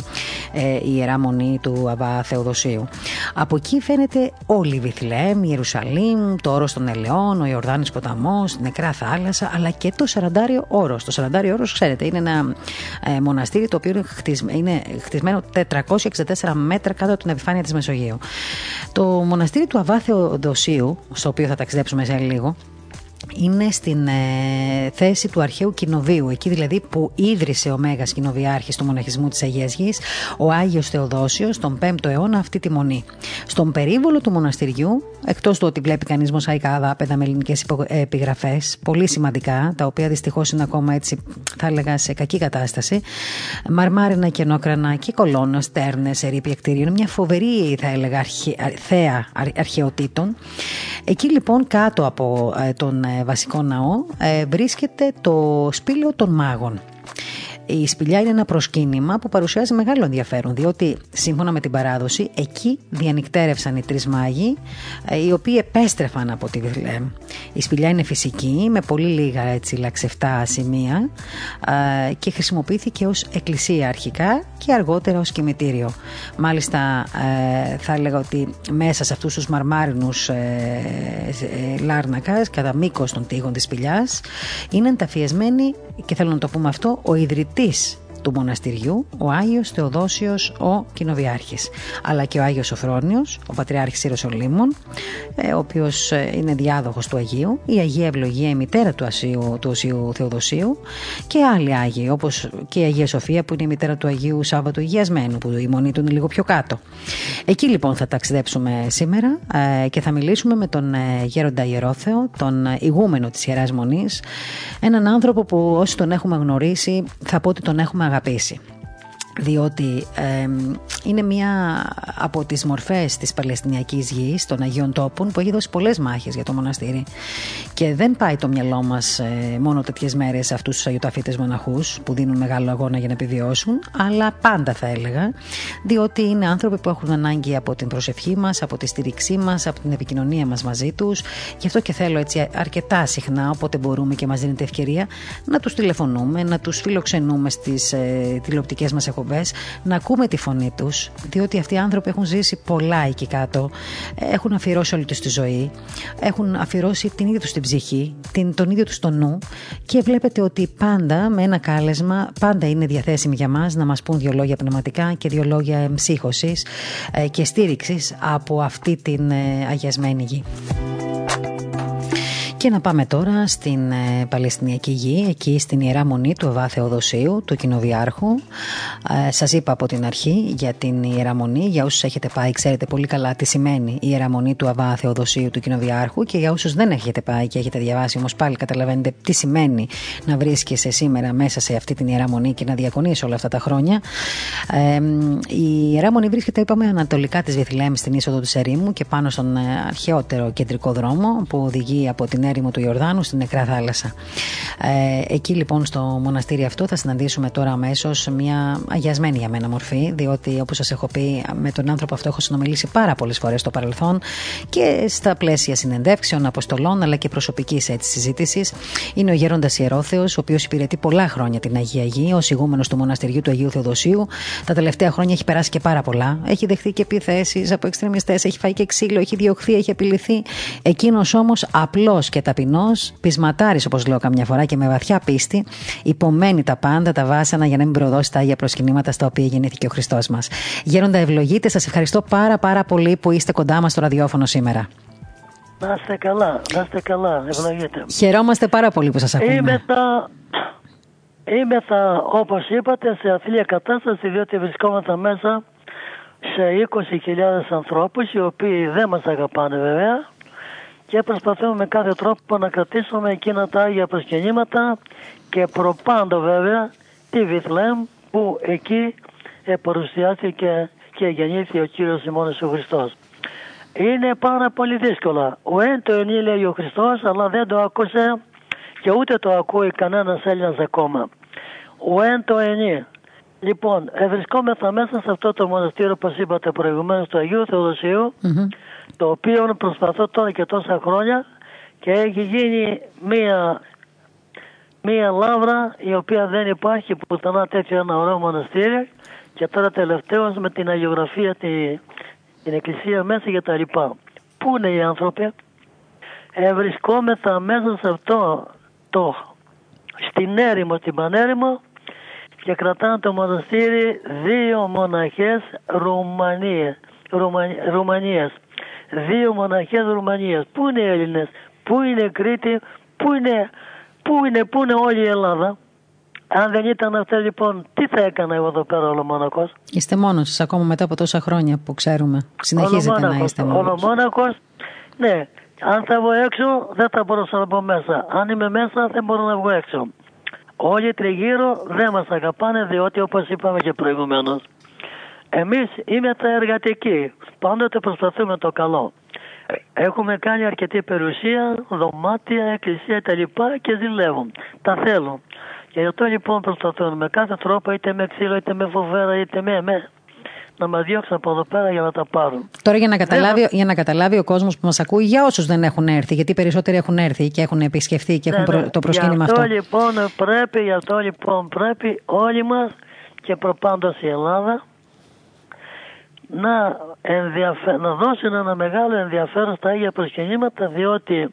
ε, η Ιερά Μονή του Αβά Θεοδοσίου. Από εκεί φαίνεται όλη η Βιθλέμ, η Ιερουσαλήμ, το όρος των Ελαιών, ο Ιορδάνης ποταμός, η νεκρά θάλασσα, αλλά και το Σαραντάριο όρος. Το Σαραντάριο όρος, ξέρετε, είναι ένα ε, μοναστήρι το οποίο είναι, χτισμένο, είναι χτισμένο 464 μέτρα κάτω από την επιφάνεια της Μεσογείου. Το μοναστήρι του Αβά Θεοδοσίου, στο οποίο θα ταξιδέψουμε σε λίγο, είναι στην ε, θέση του αρχαίου κοινοβίου, εκεί δηλαδή που ίδρυσε ο Μέγας Κοινοβιάρχης του μοναχισμού της Αγίας Γης, ο Άγιος Θεοδόσιος, τον 5ο αιώνα αυτή τη μονή. Στον περίβολο του μοναστηριού, εκτός του ότι βλέπει κανείς μοσαϊκά δάπεδα με ελληνικές επιγραφές, πολύ σημαντικά, τα οποία δυστυχώς είναι ακόμα έτσι, θα έλεγα, σε κακή κατάσταση, μαρμάρινα κενόκρανα και κολόνα, στέρνες, ερήπια κτίρια, είναι μια φοβερή, θα έλεγα, αρχε, θέα αρχαιοτήτων. Εκεί λοιπόν κάτω από ε, τον ε, βασικό ναό ε, βρίσκεται το σπήλαιο των μάγων. Η σπηλιά είναι ένα προσκύνημα που παρουσιάζει μεγάλο ενδιαφέρον, διότι σύμφωνα με την παράδοση, εκεί διανυκτέρευσαν οι τρεις μάγοι, ε, οι οποίοι επέστρεφαν από τη Βιθλέμ. Η σπηλιά είναι φυσική, με πολύ λίγα έτσι, λαξευτά σημεία ε, και χρησιμοποιήθηκε ως εκκλησία αρχικά και αργότερα ως κημητήριο. Μάλιστα, ε, θα έλεγα ότι μέσα σε αυτούς τους μαρμάρινους λάρνακας, κατά μήκος των τείχων της σπηλιάς, είναι ενταφιεσμένοι, και θέλω να το πούμε αυτό, ο ιδρυτής του μοναστηριού, ο Άγιος Θεοδόσιος ο Κοινοβιάρχης, αλλά και ο Άγιος Σοφρόνιος, ο Πατριάρχης Ιεροσολύμων, ε, ο οποίος ε, είναι διάδοχος του Αγίου, η Αγία Ευλογία, η μητέρα του, Ασίου, του Οσίου Θεοδοσίου και άλλοι Άγιοι, όπως και η Αγία Σοφία που είναι η μητέρα του Αγίου Σάββατου Υγιασμένου, που η μονή του είναι λίγο πιο κάτω. Εκεί λοιπόν θα ταξιδέψουμε σήμερα ε, και θα μιλήσουμε με τον Γέροντα Ιερόθεο, τον ηγούμενο της Ιεράς Μονής, έναν άνθρωπο που όσοι τον έχουμε γνωρίσει θα πω ότι τον έχουμε αγαπήσει apese. Διότι είναι μία από τις μορφές της Παλαιστινιακής γης, των Αγίων Τόπων, που έχει δώσει πολλές μάχες για το μοναστήρι. Και δεν πάει το μυαλό μας ε, μόνο τέτοιες μέρες σε αυτούς τους Αγιοταφίτες μοναχούς που δίνουν μεγάλο αγώνα για να επιβιώσουν, αλλά πάντα θα έλεγα, διότι είναι άνθρωποι που έχουν ανάγκη από την προσευχή μας, από τη στήριξή μας, από την επικοινωνία μας μαζί τους. Γι' αυτό και θέλω έτσι αρκετά συχνά, όποτε μπορούμε και μας δίνεται ευκαιρία, να τους τηλεφωνούμε, να τους φιλοξενούμε στις ε, τηλεοπτικές μας να ακούμε τη φωνή τους, διότι αυτοί οι άνθρωποι έχουν ζήσει πολλά εκεί κάτω, έχουν αφιερώσει όλη τους τη ζωή, έχουν αφιερώσει την ίδια τους την ψυχή, την, τον ίδιο τους τον νου και βλέπετε ότι πάντα με ένα κάλεσμα, πάντα είναι διαθέσιμοι για μας να μας πούν δύο λόγια πνευματικά και δύο λόγια εμψύχωσης ε, και στήριξης από αυτή την ε, αγιασμένη γη. Και να πάμε τώρα στην ε, Παλαιστινιακή Γη, εκεί στην Ιερά Μονή του Αβά Θεοδοσίου, του Κοινοδιάρχου. Ε, Σας είπα από την αρχή για την Ιερά Μονή. Για όσους έχετε πάει, ξέρετε πολύ καλά τι σημαίνει η Ιερά Μονή του Αβά Θεοδοσίου, του Κοινοδιάρχου. Και για όσους δεν έχετε πάει και έχετε διαβάσει, όμως πάλι καταλαβαίνετε τι σημαίνει να βρίσκεσαι σήμερα μέσα σε αυτή την Ιερά Μονή και να διακονείς όλα αυτά τα χρόνια. Ε, η Ιερά Μονή βρίσκεται, είπαμε, ανατολικά της Βιθλέμ στην είσοδο του Ερήμου και πάνω στον ε, αρχαιότερο κεντρικό δρόμο που οδηγεί από την έρημο του Ιορδάνου στην νεκρά θάλασσα. Ε, εκεί λοιπόν στο μοναστήρι αυτό θα συναντήσουμε τώρα αμέσως μια αγιασμένη για μένα μορφή, διότι όπως σας έχω πει, με τον άνθρωπο αυτό έχω συνομιλήσει πάρα πολλές φορές στο παρελθόν και στα πλαίσια συνεντεύξεων, αποστολών αλλά και προσωπικής συζήτησης. Είναι ο Γέροντας Ιερόθεος, ο οποίος υπηρετεί πολλά χρόνια την Αγία Γη, ω ηγούμενο του μοναστηριού του Αγίου Θεοδοσίου. Τα τελευταία χρόνια έχει περάσει και πάρα πολλά. Έχει δεχθεί και επιθέσεις από εξτρεμιστές, έχει φάει και ξύλο, έχει διωχθεί, έχει απειληθεί. Εκείνος όμως απλός και ταπεινός, πεισματάρης όπως λέω καμιά φορά και με βαθιά πίστη, υπομένει τα πάντα, τα βάσανα για να μην προδώσει τα άγια προσκυνήματα στα οποία γεννήθηκε ο Χριστός μας. Γέροντα, ευλογείτε, σας ευχαριστώ πάρα πάρα πολύ που είστε κοντά μας στο ραδιόφωνο σήμερα. Να είστε καλά, να είστε καλά, ευλογείτε. Χαιρόμαστε πάρα πολύ που σας ακούμε. Είμαι τα, είμαι τα, όπως είπατε, σε αθλία κατάσταση, διότι βρισκόμαστε μέσα σε 20.000 ανθρώπους, οι οποίοι δεν μας αγαπάνε βέβαια, και προσπαθούμε με κάθε τρόπο να κρατήσουμε εκείνα τα Άγια προσκυνήματα και προπάντο βέβαια τη Βιθλέμ που εκεί παρουσιάστηκε και γεννήθηκε ο Κύριος ημώνης ο Χριστός. Είναι πάρα πολύ δύσκολα. Ο εν το ενή λέει ο Χριστός αλλά δεν το άκουσε και ούτε το ακούει κανένας Έλληνας ακόμα. Ο εν το ενή. Λοιπόν, βρισκόμεθα μέσα σε αυτό το μοναστήριο όπως είπατε προηγουμένως του Αγίου το οποίο προσπαθώ τώρα και τόσα χρόνια και έχει γίνει μία, μία λάβρα η οποία δεν υπάρχει πουθενά τέτοιο ένα ωραίο μοναστήρι και τώρα τελευταίως με την αγιογραφία τη, την εκκλησία μέσα για τα λοιπά. Πού είναι οι άνθρωποι, ε, βρισκόμεθα μέσα σε αυτό το στην έρημο, στην Πανέρημο και κρατάνε το μοναστήρι δύο μοναχές Ρουμανίας. Ρουμανίας δύο μοναχές Ρουμανίας. Πού είναι οι Έλληνες, πού είναι Κρήτη, πού είναι, πού είναι, πού είναι όλη η Ελλάδα; Αν δεν ήταν αυτές λοιπόν, τι θα έκανα εγώ εδώ πέρα ολομόναχος. Είστε μόνος σας ακόμα μετά από τόσα χρόνια που ξέρουμε. Συνεχίζετε να είστε μόνος. Ολομόναχος, ναι. Αν θα βγω έξω δεν θα μπορούσα να μπω μέσα. Αν είμαι μέσα δεν μπορώ να βγω έξω. Όλοι τριγύρω δεν μας αγαπάνε διότι όπως είπαμε και προηγουμένως εμείς είμαστε εργατικοί. Πάντοτε προσπαθούμε το καλό. Έχουμε κάνει αρκετή περιουσία, δωμάτια, εκκλησία τα λοιπά και ζηλεύουν. Τα θέλουν. Και γι' αυτό λοιπόν προσπαθούν με κάθε τρόπο είτε με ξύλο είτε με φοβέρα είτε με με να μας διώξουν από εδώ πέρα για να τα πάρουν. Τώρα για να καταλάβει, για να καταλάβει ο κόσμος που μας ακούει, για όσους δεν έχουν έρθει, γιατί περισσότεροι έχουν έρθει και έχουν επισκεφθεί και έχουν ναι, ναι. το προσκύνημα αυτό. Λοιπόν πρέπει, γι' αυτό λοιπόν πρέπει όλοι μας και προπάντως η Ελλάδα να, ενδιαφε... να δώσουν ένα μεγάλο ενδιαφέρον στα Άγια Προσκυνήματα διότι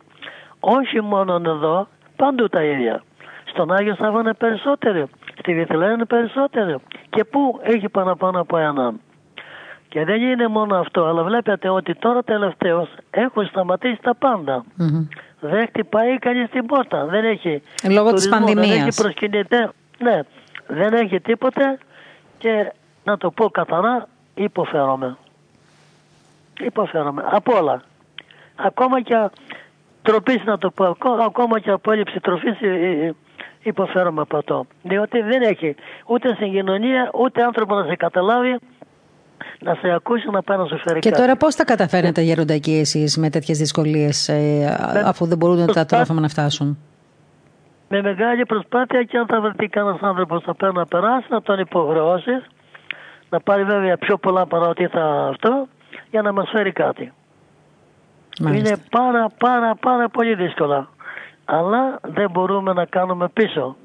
όχι μόνο εδώ, παντού τα ίδια. Στον Άγιο Σάββα είναι περισσότερο, στη Βιθλέα είναι περισσότερο και πού έχει παραπάνω από έναν. Και δεν είναι μόνο αυτό, αλλά βλέπετε ότι τώρα τελευταίως έχουν σταματήσει τα πάντα. Mm-hmm. Δεν χτυπάει κανείς την πόρτα, δεν έχει Λόγω τουρισμό, της πανδημίας. Δεν έχει ναι, δεν έχει τίποτε και να το πω καθαρά, υποφέρομαι. Υποφέρομαι. Από όλα. Ακόμα και τροπής να το πω, ακόμα και από έλλειψη τροφής ε, ε, υποφέρομαι από αυτό. Διότι δεν έχει ούτε συγκοινωνία, ούτε άνθρωπο να σε καταλάβει, να σε ακούσει να πάει να σου φέρει Και τώρα πώς θα καταφέρετε ε. γεροντακοί εσείς με τέτοιες δυσκολίες αφού δεν μπορούν τα τρόφιμα να φτάσουν; Με μεγάλη προσπάθεια και αν θα βρεθεί κανένας άνθρωπος θα πρέπει να περάσει, να τον υποχρεώσεις να πάρει βέβαια πιο πολλά παρά ότι θα αυτό για να μας φέρει κάτι. Είναι πάρα πάρα πάρα πολύ δύσκολα. Αλλά δεν μπορούμε να κάνουμε πίσω.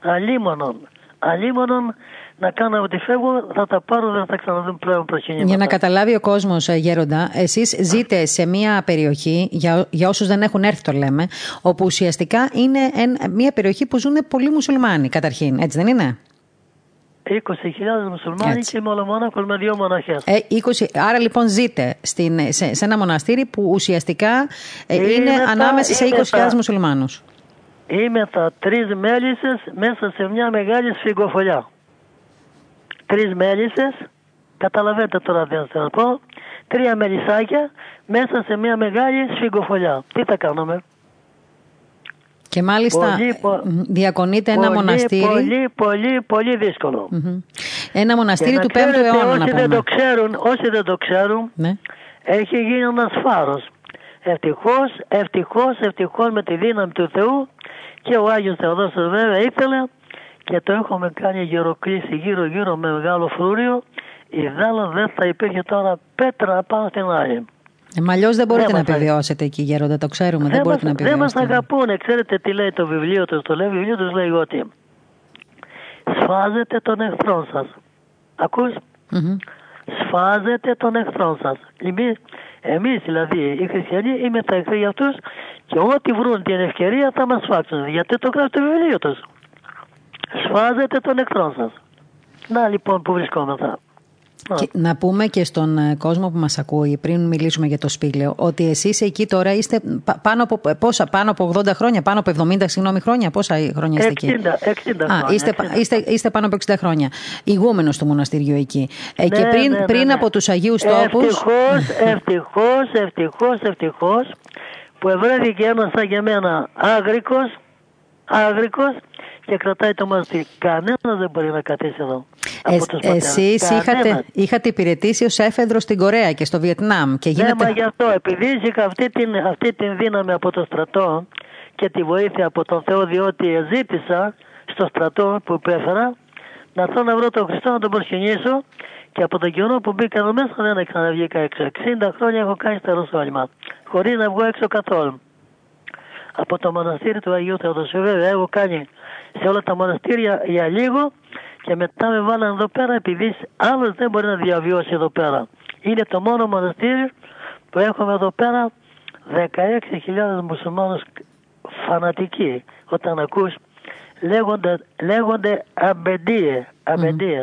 Αλίμονον. Αλίμονον να κάνω ότι φεύγω, θα τα πάρω, δεν θα ξαναδούν πλέον προσκυνήματα. Για να καταλάβει ο κόσμος, ε, Γέροντα, εσείς ζείτε σε μια περιοχή, για, για όσους δεν έχουν έρθει το λέμε, όπου ουσιαστικά είναι μια περιοχή που ζουν πολλοί μουσουλμάνοι καταρχήν, έτσι δεν είναι; 20.000 μουσουλμάνοι Έτσι. και μολομόναχος με δύο μοναχές. Ε, 20, άρα λοιπόν ζείτε στην, σε, σε ένα μοναστήρι που ουσιαστικά ε, Είναι είναι τα- ανάμεσα σε είναι 20.000 τα- μουσουλμάνους. Είμαι τα τρεις μέλισσες μέσα σε μια μεγάλη σφυγγοφολιά. Τρεις μέλισσες, καταλαβαίνετε τώρα τι θα πω, τρία μελισσάκια μέσα σε μια μεγάλη σφυγγοφολιά. Τι θα κάνουμε. Και μάλιστα Πολύ, πο- μ, διακονείται ένα πολύ, μοναστήρι. Πολύ, πολύ, πολύ δύσκολο. Μμμ. Ένα Και μοναστήρι να του 5ου ξέρετε, αιώνα, να όσοι δεν πούμε. το ξέρουν, όσοι δεν το ξέρουν, Ναι. έχει γίνει ένας φάρος. Ευτυχώς, ευτυχώς, ευτυχώς με τη δύναμη του Θεού και ο Άγιος Θεοδόσος βέβαια ήθελε και το έχουμε κάνει γεροκλήση γύρω γύρω με μεγάλο φρούριο ιδάλλον δεν θα υπήρχε τώρα πέτρα πάνω στην άλλη. Ε, μα αλλιώς δεν μπορείτε Δεν να μας- επιβιώσετε εκεί, Γέροντα, το ξέρουμε. Δεν, δεν, μπορείτε να μας, δεν μας επιβιώσετε. αγαπούν. Ξέρετε τι λέει το βιβλίο τους. Το λέει, βιβλίο τους λέει ότι σφάζετε τον εχθρό σας. Ακούς; Μμμ. σφάζετε τον εχθρό σας. Εμείς, εμείς δηλαδή οι χριστιανοί είμαστε εχθροί για αυτούς και ό,τι βρουν την ευκαιρία θα μας φάξουν. Γιατί το γράφει το βιβλίο τους. Σφάζετε τον εχθρό σας. Να λοιπόν που βρισκόμεθα. Να. Και να πούμε και στον ε, κόσμο που μας ακούει, πριν μιλήσουμε για το σπήλαιο, ότι εσείς εκεί τώρα είστε πα- πάνω από, πόσα, πάνω από 80 χρόνια, πάνω από 70 συγγνώμη, χρόνια, πόσα χρόνια είστε εκεί; 60, 60 Α, χρόνια, είστε, 60. είστε, είστε πάνω από 60 χρόνια. Ηγούμενος του μοναστηριού εκεί. Ε, και Ναι, πριν, ναι, ναι, πριν ναι. από τους Αγίους Τόπους... Ευτυχώς, ευτυχώς, ευτυχώς, ευτυχώς που ευρέθηκε ένας σαν και εμένα άγρικος, άγρικος και κρατάει το μοναστήρι. Κανένας δεν μπορεί να κατήσει εδώ. Ε, από τους πατέρες. εσείς είχατε, Κανένας. είχατε υπηρετήσει ως έφεδρο στην Κορέα και στο Βιετνάμ και Ναι, γίνεται... μα γι' αυτό, επειδή είχα αυτή την, αυτή την δύναμη από το στρατό και τη βοήθεια από τον Θεό, διότι ζήτησα στο στρατό που υπέφερα να έρθω να βρω τον Χριστό να τον προσκυνήσω και από τον καιρό που μπήκα εδώ μέσα δεν ξαναβγήκα έξω. 60 χρόνια έχω κάνει στα Ρωσόλυμα, χωρίς να βγω έξω καθόλου. Από το μοναστήρι του Αγίου Θεοδοσίου βέβαια έχω κάνει σε όλα τα μοναστήρια για λίγο και μετά με βάλανε εδώ πέρα επειδή άλλος δεν μπορεί να διαβιώσει εδώ πέρα. Είναι το μόνο μοναστήρι που έχουμε εδώ πέρα 16.000 μουσουλμάνους φανατικοί όταν ακούς λέγονται, λέγονται αμπεντίε, αμπεντίε.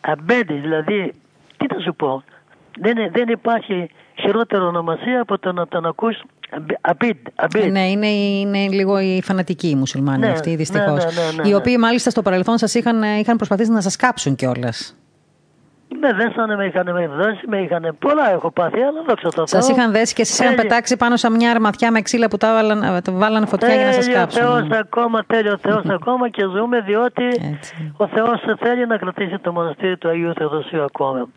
Αμπέντι δηλαδή, τι θα σου πω, δεν, δεν υπάρχει χειρότερο ονομασία από το να τον ακούς αμπ- αμπίντ, αμπίντ. Ναι, είναι, είναι λίγο οι φανατικοί οι μουσουλμάνοι Ναι, αυτοί, δυστυχώς. ναι, ναι, ναι, ναι, Οι ναι. οποίοι μάλιστα στο παρελθόν σας είχαν, είχαν προσπαθήσει να σας κάψουν κιόλας. Με δέσανε, με είχαν με δώσει, με είχαν πολλά έχω πάθει, αλλά δόξα τω Θεώ. Σας είχαν δέσει και σας είχαν Τέλειο. πετάξει πάνω σε μια αρματιά με ξύλα που τα βάλαν, το βάλανε φωτιά για να σας Τέλειο κάψουν. Θεός ακόμα, τέλειο Θεός ακόμα και ζούμε διότι Έτσι. ο Θεός θέλει να κρατήσει το μοναστήρι του Αγίου Θεοδοσίου ακόμα.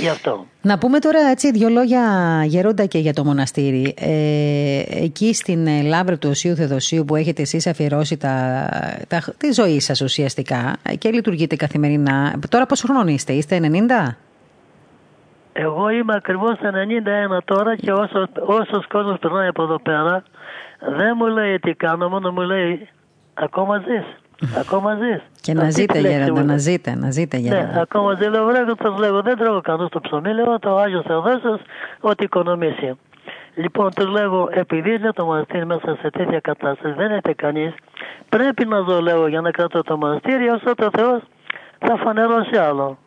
Γι' αυτό. Να πούμε τώρα έτσι δύο λόγια γερόντα και για το μοναστήρι. Ε, εκεί στην ε, Λάβρη του Οσίου Θεοδοσίου που έχετε εσείς αφιερώσει τα, τα, τη ζωή σας ουσιαστικά ε, και λειτουργείτε καθημερινά. Τώρα πόσο χρόνο είστε, είστε 90? Εγώ είμαι ακριβώς στα 91 τώρα και όσο, όσος κόσμος περνάει από εδώ πέρα δεν μου λέει τι κάνω, μόνο μου λέει ακόμα ζεις, ακόμα ζεις. Και να Αυτή ζείτε τη λέξη γέροντα, μου να λέει. ζείτε, να ζείτε Ναι, γέροντα. ακόμα ζεις λέω βρέκο, το λέγω, δεν τρώγω κανένα στο ψωμί, λέω το Άγιος Θεοδόσος ότι οικονομήσει. Λοιπόν, τους λέγω, επειδή είναι το μοναστήρι μέσα σε τέτοια κατάσταση, δεν έχετε κανείς, πρέπει να ζω, λέω, για να κρατώ το μοναστήρι, όσο το Θεός θα φανερώσει άλλο.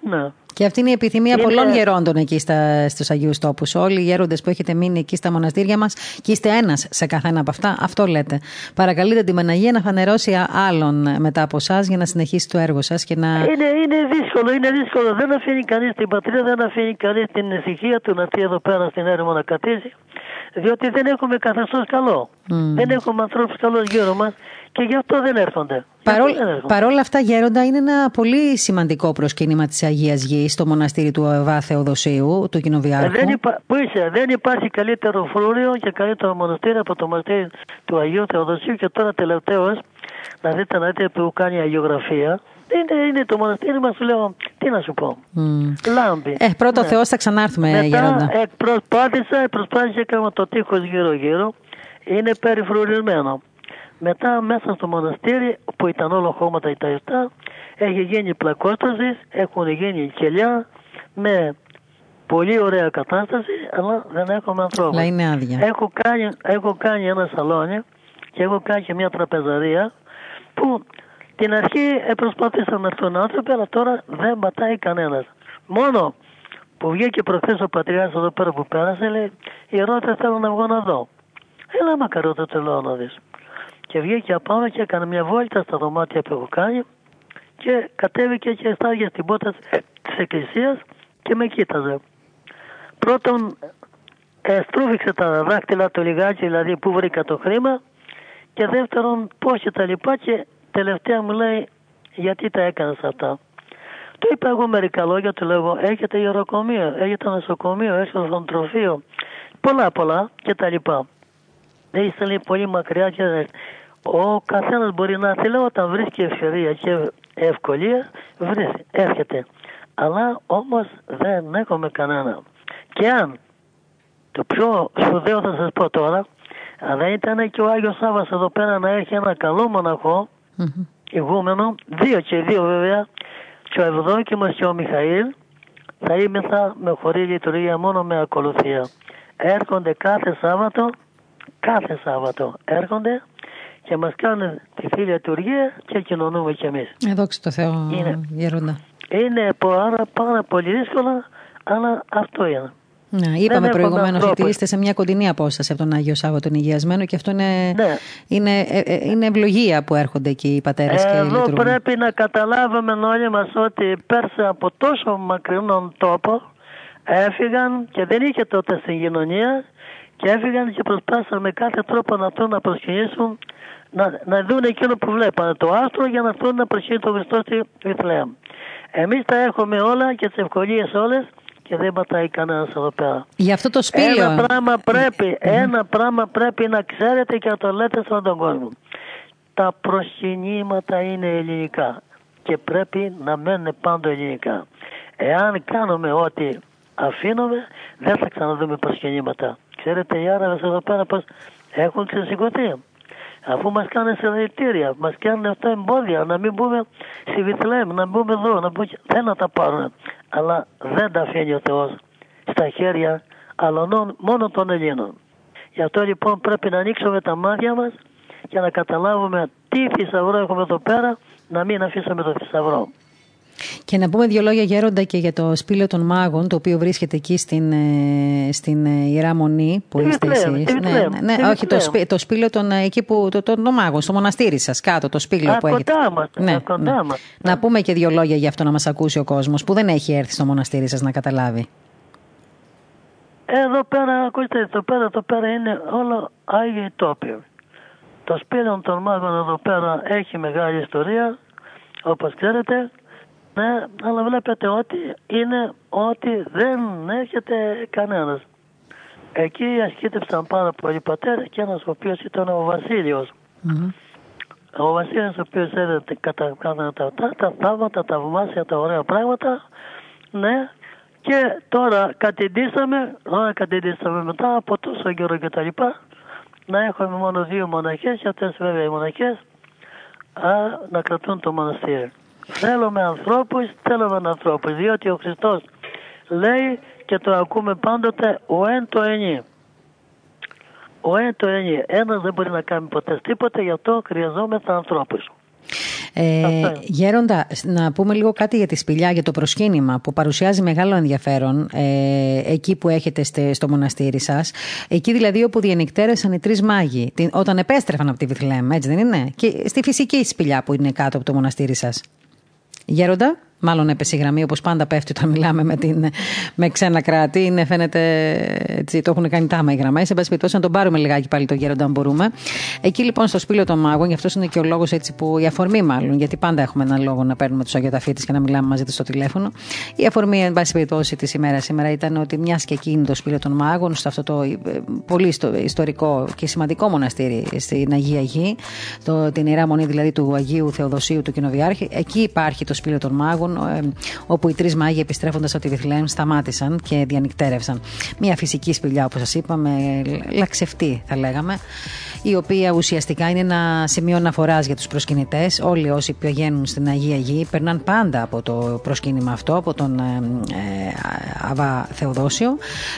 Ναι. Και αυτή είναι η επιθυμία Είναι- πολλών γερόντων εκεί στα, στους Αγίους Τόπους. Όλοι οι γέροντες που έχετε μείνει εκεί στα μοναστήρια μας και είστε ένας σε καθένα από αυτά, αυτό λέτε. Παρακαλείτε την Παναγία να φανερώσει α- άλλον μετά από εσά για να συνεχίσει το έργο σας και να... Είναι, είναι δύσκολο, είναι δύσκολο. Δεν αφήνει κανείς την πατρίδα, δεν αφήνει κανείς την ησυχία του να έρθει εδώ πέρα στην έρημο να κατήσει. Διότι δεν έχουμε καθεστώς καλό. Δεν έχουμε ανθρώπους καλούς γύρω μας και γι' αυτό δεν έρχονται. Γι' αυτό Παρόλ, δεν έρχονται. παρόλα αυτά, Γέροντα, είναι ένα πολύ σημαντικό προσκύνημα της Αγίας Γης στο μοναστήρι του Αβά Θεοδοσίου, του Ε, Κοινοβιάρχου. δεν, υπά... Πού είσαι, δεν υπάρχει καλύτερο φρούριο και καλύτερο μοναστήρι από το μοναστήρι του Αγίου Θεοδοσίου και τώρα τελευταίως να δείτε να δείτε που κάνει αγιογραφία. Είναι, είναι το μοναστήρι μας, σου λέω, τι να σου πω. Μμ. Λάμπει. Ε, πρώτο Ναι. Θεός θα ξανάρθουμε, Μετά Γέροντα. ε, προσπάθησα, προσπάθησα έκανα το τείχος γύρω γύρω. Είναι περιφρουρισμένο. Μετά μέσα στο μοναστήρι που ήταν όλο χώματα τα επτά έχει γίνει πλακόστασης, έχουν γίνει κελιά με πολύ ωραία κατάσταση αλλά δεν έχουμε ανθρώπους. Αλλά είναι άδεια. Έχω κάνει, έχω κάνει ένα σαλόνι και έχω κάνει και μια τραπεζαρία που Στην αρχή ε, προσπάθησαν να έρθουν άνθρωποι, αλλά τώρα δεν πατάει κανένας. Μόνο που βγήκε προχθές ο πατριάρχης εδώ πέρα που πέρασε, λέει, η ερώτηση θέλω να βγω να δω. Έλα μακαρό το τελώ να δεις. Και βγήκε απάνω και έκανε μια βόλτα στα δωμάτια που έχω κάνει και κατέβηκε και στάγε στην πόρτα της εκκλησίας και με κοίταζε. Πρώτον, ε, στρούφιξε τα δάχτυλα του λιγάκι, δηλαδή που βρήκα το χρήμα και δεύτερον πώς και τα λοιπά και τελευταία μου λέει γιατί τα έκανες αυτά; Του είπα εγώ μερικά λόγια, του λέω έχετε ιεροκομείο, έχετε νοσοκομείο, έχετε ορθοντροφείο, πολλά πολλά και τα λοιπά. Δεν είστε λέει πολύ μακριά και ο καθένας μπορεί να θέλει όταν βρίσκει ευκαιρία και ευκολία, βρίσκει, έρχεται. Αλλά όμως δεν έχουμε κανένα. Και αν το πιο σπουδαίο θα σας πω τώρα, αν δεν ήταν και ο Άγιος Σάββας εδώ πέρα να έχει ένα καλό μοναχό, mm-hmm. ηγούμενο, δύο και δύο βέβαια, και ο Ευδόκιμος και ο Μιχαήλ, θα θα με χωρί λειτουργία μόνο με ακολουθία. Έρχονται κάθε Σάββατο, κάθε Σάββατο έρχονται και μας κάνουν τη φίλη λειτουργία και κοινωνούμε κι εμείς. Εδώ το Θεό, είναι, γερόντα. Είναι πάρα, πάρα πολύ δύσκολο, αλλά αυτό είναι. Ναι, είπαμε προηγουμένως ότι είστε σε μια κοντινή απόσταση από τον Άγιο Σάββατο τον Υγειασμένο και αυτό είναι, ναι. είναι, ε, ε, είναι ευλογία που έρχονται εκεί οι πατέρες και Εδώ λειτουργούν. πρέπει να καταλάβουμε όλοι μας ότι πέρσι από τόσο μακρινόν τόπο έφυγαν και δεν είχε τότε συγκοινωνία και έφυγαν και προσπάθησαν με κάθε τρόπο να έρθουν να προσκυνήσουν να, να δουν εκείνο που βλέπανε το άστρο για να έρθουν να προσκυνήσουν τον Χριστό στη Βιθλέα. Εμείς τα έχουμε όλα και τις ευκολίες όλες και δεν πατάει κανένας εδώ πέρα. Για αυτό το σπήλαιο. Ένα πράγμα πρέπει, ένα πράγμα πρέπει να ξέρετε και να το λέτε στον τον κόσμο. Τα προσκυνήματα είναι ελληνικά και πρέπει να μένουν πάντα ελληνικά. Εάν κάνουμε ό,τι αφήνουμε, δεν θα ξαναδούμε προσκυνήματα. Ξέρετε οι Άραβες εδώ πέρα πως έχουν ξεσηκωθεί αφού μας κάνουν συλλαλητήρια, μας κάνουν αυτά εμπόδια, να μην μπούμε στη Βιθλέμ, να μπούμε εδώ, να μπούμε... δεν να τα πάρουν. Αλλά δεν τα αφήνει ο Θεός στα χέρια αλλωνών μόνο των Ελλήνων. Γι' αυτό λοιπόν πρέπει να ανοίξουμε τα μάτια μας και να καταλάβουμε τι θησαυρό έχουμε εδώ πέρα, να μην αφήσουμε το θησαυρό. Και να πούμε δύο λόγια γέροντα και για το σπήλαιο των μάγων, το οποίο βρίσκεται εκεί στην, ε, στην ε, Ιερά Μονή που είστε εσείς. Ναι, ναι, ναι, όχι, το, σπί, το σπήλαιο των, ε, εκεί που, το, των μάγων, στο μοναστήρι σας, κάτω, το σπήλαιο που έχετε. Μας, ναι, ναι. Μας. Να πούμε και δύο λόγια για αυτό να μας ακούσει ο κόσμος που δεν έχει έρθει στο μοναστήρι σας να καταλάβει. Εδώ πέρα, ακούστε, εδώ πέρα, εδώ πέρα είναι όλο Άγιοι τόποι. Το σπήλαιο των μάγων εδώ πέρα έχει μεγάλη ιστορία, όπως ξέρετε, ναι, αλλά βλέπετε ότι είναι ότι δεν έρχεται κανένας. Εκεί ασκήτευσαν πάρα πολλοί πατέρες και ένας ο οποίος ήταν ο βασιλειος Ο Βασίλειος ο οποίος έδινε κατά, κατά τα, τα, τα θαύματα, τα βομάσια, τα ωραία πράγματα. Ναι, και τώρα κατηντήσαμε, τώρα κατηντήσαμε μετά από τόσο καιρό και τα λοιπά, να έχουμε μόνο δύο μοναχές και αυτές βέβαια οι μοναχές α, να κρατούν το μοναστήρι. Θέλουμε ανθρώπους, θέλουμε ανθρώπους, διότι ο Χριστός λέει και το ακούμε πάντοτε ο εν το ενή. Ο εν το ενή. Ένας δεν μπορεί να κάνει ποτέ τίποτα, γι' αυτό χρειαζόμαστε ανθρώπους. Ε, γέροντα, να πούμε λίγο κάτι για τη σπηλιά, για το προσκύνημα που παρουσιάζει μεγάλο ενδιαφέρον ε, εκεί που έχετε στο μοναστήρι σας. Εκεί δηλαδή όπου διανυκτέρεσαν οι τρεις μάγοι, όταν επέστρεφαν από τη Βιθλέμ, έτσι δεν είναι; Και στη φυσική σπηλιά που είναι κάτω από το μοναστήρι σας. Γέροντα. Μάλλον έπεσε η γραμμή όπως πάντα πέφτει όταν μιλάμε με, την, με ξένα κράτη. Είναι, φαίνεται έτσι, το έχουν κάνει τάμα οι γραμμές. Σε πάση περιπτώσει, να τον πάρουμε λιγάκι πάλι το γέροντα, αν μπορούμε. Εκεί λοιπόν στο σπήλαιο των μάγων, γι' αυτός είναι και ο λόγος έτσι που. Η αφορμή μάλλον, γιατί πάντα έχουμε έναν λόγο να παίρνουμε τους αγιοταφίτες και να μιλάμε μαζί τους στο τηλέφωνο. Η αφορμή, εν πάση περιπτώσει, της ημέρας σήμερα ήταν ότι μιας και εκεί είναι το σπήλαιο των μάγων, στο αυτό το ε, πολύ ιστορικό και σημαντικό μοναστήρι στην Αγία Γη, το, την ιερά μονή δηλαδή του Αγίου Θεοδοσίου του Κοινοβιάρχη. Εκεί υπάρχει το σπήλαιο των μάγων ε, όπου οι τρεις μάγοι επιστρέφοντας από τη Βιθλέμ σταμάτησαν και διανυκτέρευσαν. Μια φυσική σπηλιά, όπως σας είπαμε, λαξευτή θα λέγαμε. Η οποία ουσιαστικά είναι ένα σημείο αναφοράς για τους προσκυνητές. Όλοι όσοι πηγαίνουν στην Αγία Γη περνάνε πάντα από το προσκύνημα αυτό, από τον ε, ε, Αβά Θεοδόσιο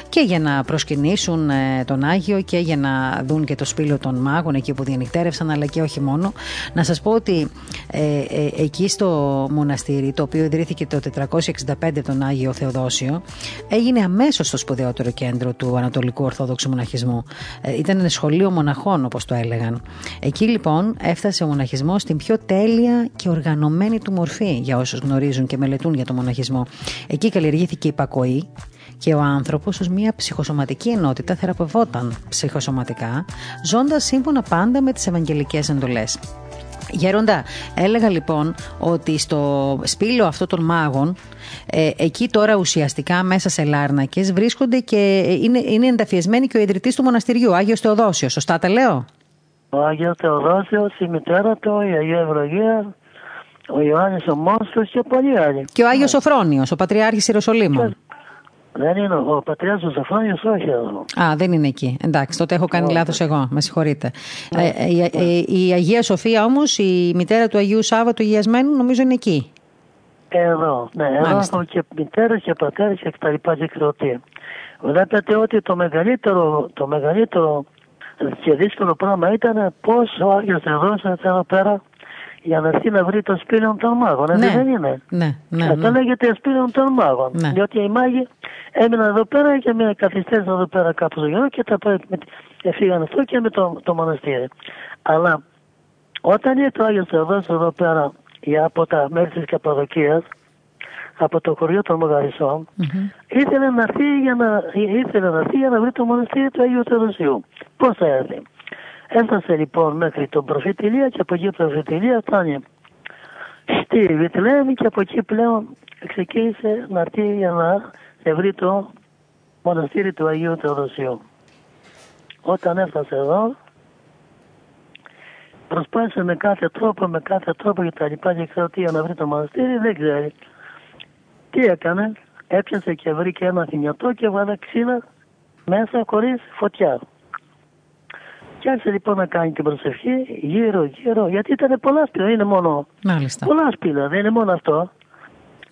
και για να προσκυνήσουν ε, τον Άγιο και για να δουν και το σπήλο των μάγων εκεί που διανυκτέρευσαν, αλλά και όχι μόνο. Να σας πω ότι εκεί στο μοναστήρι, το οποίο ιδρύθηκε το 465 τον Άγιο Θεοδόσιο, έγινε αμέσως το σπουδαιότερο κέντρο του Ανατολικού Ορθόδοξου Μοναχισμού. ήταν ένα σχολείο μοναχών, όπως το έλεγαν. Εκεί λοιπόν έφτασε ο μοναχισμός στην πιο τέλεια και οργανωμένη του μορφή για όσους γνωρίζουν και μελετούν για το μοναχισμό. Εκεί καλλιεργήθηκε η υπακοή και ο άνθρωπος ως μια ψυχοσωματική ενότητα θεραπευόταν ψυχοσωματικά, ζώντας σύμφωνα πάντα με τις ευαγγελικές εντολές. Γέροντα, έλεγα λοιπόν ότι στο σπήλο αυτό των μάγων, ε, εκεί τώρα ουσιαστικά μέσα σε λάρνακες βρίσκονται και είναι, είναι ενταφιεσμένοι και ο ιδρυτής του μοναστηριού, Άγιος Θεοδόσιος. Σωστά τα λέω; Ο Άγιος Θεοδόσιος, η μητέρα του, η Αγία Ευλογία, ο Ιωάννης ο Μόνστος και πολλοί άλλοι. Και ο Άγιος Σοφρόνιος, ο Πατριάρχης Ιεροσολύμων. Δεν είναι ο πατριάς ο Σοφρόνιος, όχι εδώ. Α, δεν είναι εκεί. Εντάξει, τότε έχω κάνει λάθος εγώ. Με συγχωρείτε. Ε, ε, ε, η Αγία Σοφία όμως, η μητέρα του Αγίου Σάββα του Υγιασμένου, νομίζω είναι εκεί. Εδώ, ναι. Εδώ έχω και μητέρα και πατέρα και τα λοιπά και Βλέπετε ότι το μεγαλύτερο, το μεγαλύτερο και δύσκολο πράγμα ήταν πώς ο Άγιος Θεοδός εδώ πέρα για να έρθει να βρει το σπήλαιο των μάγων. Ναι, δεν είναι. Ναι, ναι, Αυτό ναι. λέγεται σπήλαιο των μάγων. Ναι. Διότι οι μάγοι έμειναν εδώ πέρα και με καθυστέρησαν εδώ πέρα κάπου στο γιο και τα έφυγαν αυτό και με το, το μοναστήρι. Αλλά όταν ήρθε ο Άγιος Θεοδός εδώ πέρα από τα μέρη της Καπαδοκίας, από το χωριό των Μογαρισών, mm-hmm. ήθελε να έρθει για να, ήθελε να, έρθει για να βρει το μοναστήρι του Αγίου Θεοδοσίου. Πώς θα έρθει; Έφτασε λοιπόν μέχρι τον προφήτη Ηλία και από εκεί προφήτη Ηλία φτάνει στη Βιτλέμ και από εκεί πλέον ξεκίνησε να έρθει για να βρει το μοναστήρι του Αγίου Θεοδοσίου. Όταν έφτασε εδώ, προσπάθησε με κάθε τρόπο, με κάθε τρόπο και τα λοιπά και ξέρω τι για να βρει το μοναστήρι, δεν ξέρει. Τι έκανε, έπιασε και βρήκε ένα θυμιατό και βάλε ξύλα μέσα χωρίς φωτιά. Και άρχισε λοιπόν να κάνει την προσευχή γύρω γύρω, γιατί ήταν πολλά σπήλα, είναι μόνο Μάλιστα. πολλά σπήλα, δεν είναι μόνο αυτό.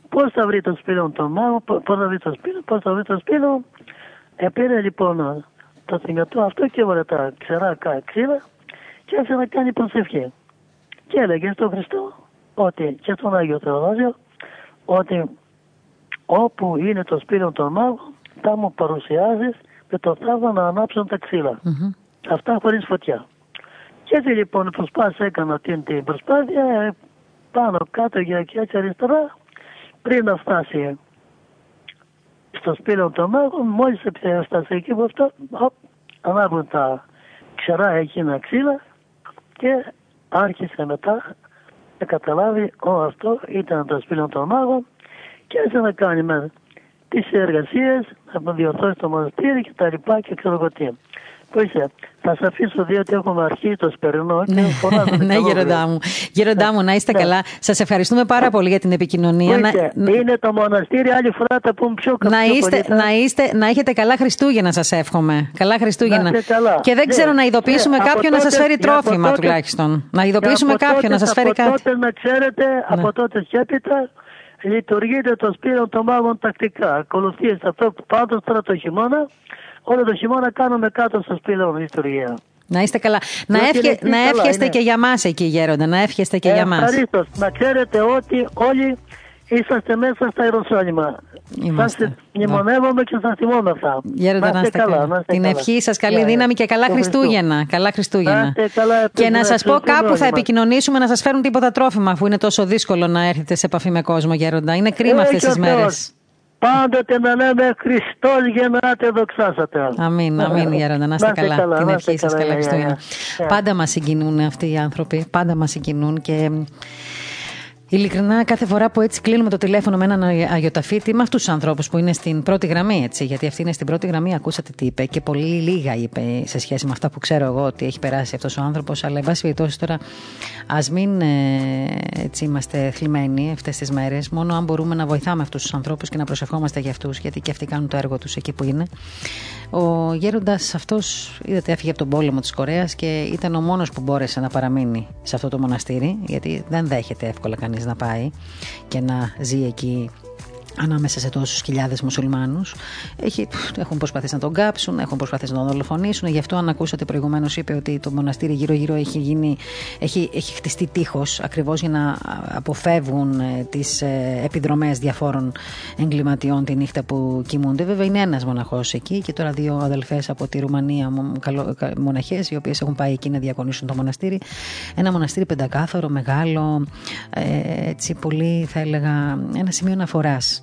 Πώς θα βρει το σπήλο τον μάγο, πώς θα βρει το σπήλο, πώς θα βρει το σπήλο. Επήρε λοιπόν το θυμιατό αυτό και έβαλε τα ξερά ξύλα και άρχισε να κάνει προσευχή. Και έλεγε στον Χριστό ότι και στον Άγιο Θεοδόσιο ότι όπου είναι το σπήλο των μάγων θα μου παρουσιάζεις με το θαύμα να ανάψουν τα ξυλα Αυτά χωρίς φωτιά. Και έτσι λοιπόν προσπάθησα, έκανα την, την προσπάθεια ε, πάνω κάτω για και έτσι αριστερά πριν να φτάσει στο σπήλαιο των μάγων, μόλις έφτασε εκεί που αυτό, ανάβουν τα ξερά εκείνα ξύλα και άρχισε μετά να καταλάβει ότι αυτό ήταν το σπήλαιο των μάγων και έτσι να κάνει με τις εργασίες, να διορθώσει το μοναστήρι και τα λοιπά και ξέρω εγώ τι. Πού είσαι, θα σα αφήσω διότι έχουμε αρχίσει το σπερινό και φωνάζω. ναι, γεροντά μου. Γεροντά μου, να είστε ναι. καλά. Σας ευχαριστούμε πάρα πολύ για την επικοινωνία. Να... Είναι το μοναστήρι, άλλη φορά τα πούμε πιο καλά. Να, είστε, να, είστε, να έχετε καλά Χριστούγεννα, σας εύχομαι. Καλά Χριστούγεννα. Καλά. Και δεν ναι. ξέρω να ειδοποιήσουμε ναι. κάποιον να σας φέρει τρόφιμα τουλάχιστον. Να ειδοποιήσουμε κάποιον να σας φέρει κάτι. Από τότε να ξέρετε, από τότε και έπειτα λειτουργείται το σπίρο των μάγων τακτικά. Ακολουθείτε αυτό πάντως τώρα το χειμώνα όλο το χειμώνα κάνουμε κάτω στο σπήλαιο λειτουργία. Να είστε καλά. Να, εύχε, να εύχεστε και για μας εκεί γέροντα, να εύχεστε και για μας. Ευχαριστώ. Να ξέρετε ότι όλοι είσαστε μέσα στα Ιεροσόλυμα. Είμαστε. Σας μνημονεύομαι και σας θυμόμεθα. Γέροντα, να είστε καλά. καλά. Την ευχή σας, καλή δύναμη και καλά Χριστούγεννα. Καλά Χριστούγεννα. Καλά, και να σας πω κάπου θα επικοινωνήσουμε να σας φέρουν τίποτα τρόφιμα αφού είναι τόσο δύσκολο να έρθετε σε επαφή με κόσμο γέροντα. Είναι κρίμα αυτές τις μέρες. Πάντοτε να λέμε Χριστό γεννάτε, δοξάσατε. Αμήν, αμήν, Γέροντα. Να είστε καλά. Την ευχή σας, καλά Χριστούγεννα. Πάντα μας συγκινούν αυτοί οι άνθρωποι. Πάντα μας συγκινούν και Ειλικρινά, κάθε φορά που έτσι κλείνουμε το τηλέφωνο με έναν αγιοταφίτη, με αυτούς τους ανθρώπους που είναι στην πρώτη γραμμή, έτσι, γιατί αυτή είναι στην πρώτη γραμμή, ακούσατε τι είπε και πολύ λίγα είπε σε σχέση με αυτά που ξέρω εγώ ότι έχει περάσει αυτός ο άνθρωπος. Αλλά, εν πάση περιπτώσει, τώρα ας μην ε, έτσι είμαστε θλιμμένοι αυτές τις μέρες, μόνο αν μπορούμε να βοηθάμε αυτούς τους ανθρώπους και να προσευχόμαστε για αυτούς, γιατί και αυτοί κάνουν το έργο τους εκεί που είναι. Ο γέροντας αυτός, είδατε, έφυγε από τον πόλεμο της Κορέας και ήταν ο μόνος που μπόρεσε να παραμείνει σε αυτό το μοναστήρι, γιατί δεν δέχεται εύκολα κανείς να πάει και να ζει εκεί ανάμεσα σε τόσους χιλιάδες μουσουλμάνους. Έχουν προσπαθήσει να τον κάψουν, έχουν προσπαθήσει να τον δολοφονήσουν. Γι' αυτό, αν ακούσατε προηγουμένως, είπε ότι το μοναστήρι γύρω-γύρω έχει, γίνει, έχει, έχει χτιστεί τείχος ακριβώς για να αποφεύγουν ε, τις ε, επιδρομές διαφόρων εγκληματιών τη νύχτα που κοιμούνται. Βέβαια, είναι ένας μοναχός εκεί και τώρα δύο αδελφές από τη Ρουμανία, μοναχές, οι οποίες έχουν πάει εκεί να διακονήσουν το μοναστήρι. Ένα μοναστήρι πεντακάθαρο, μεγάλο, ε, έτσι πολύ θα έλεγα ένα σημείο αναφοράς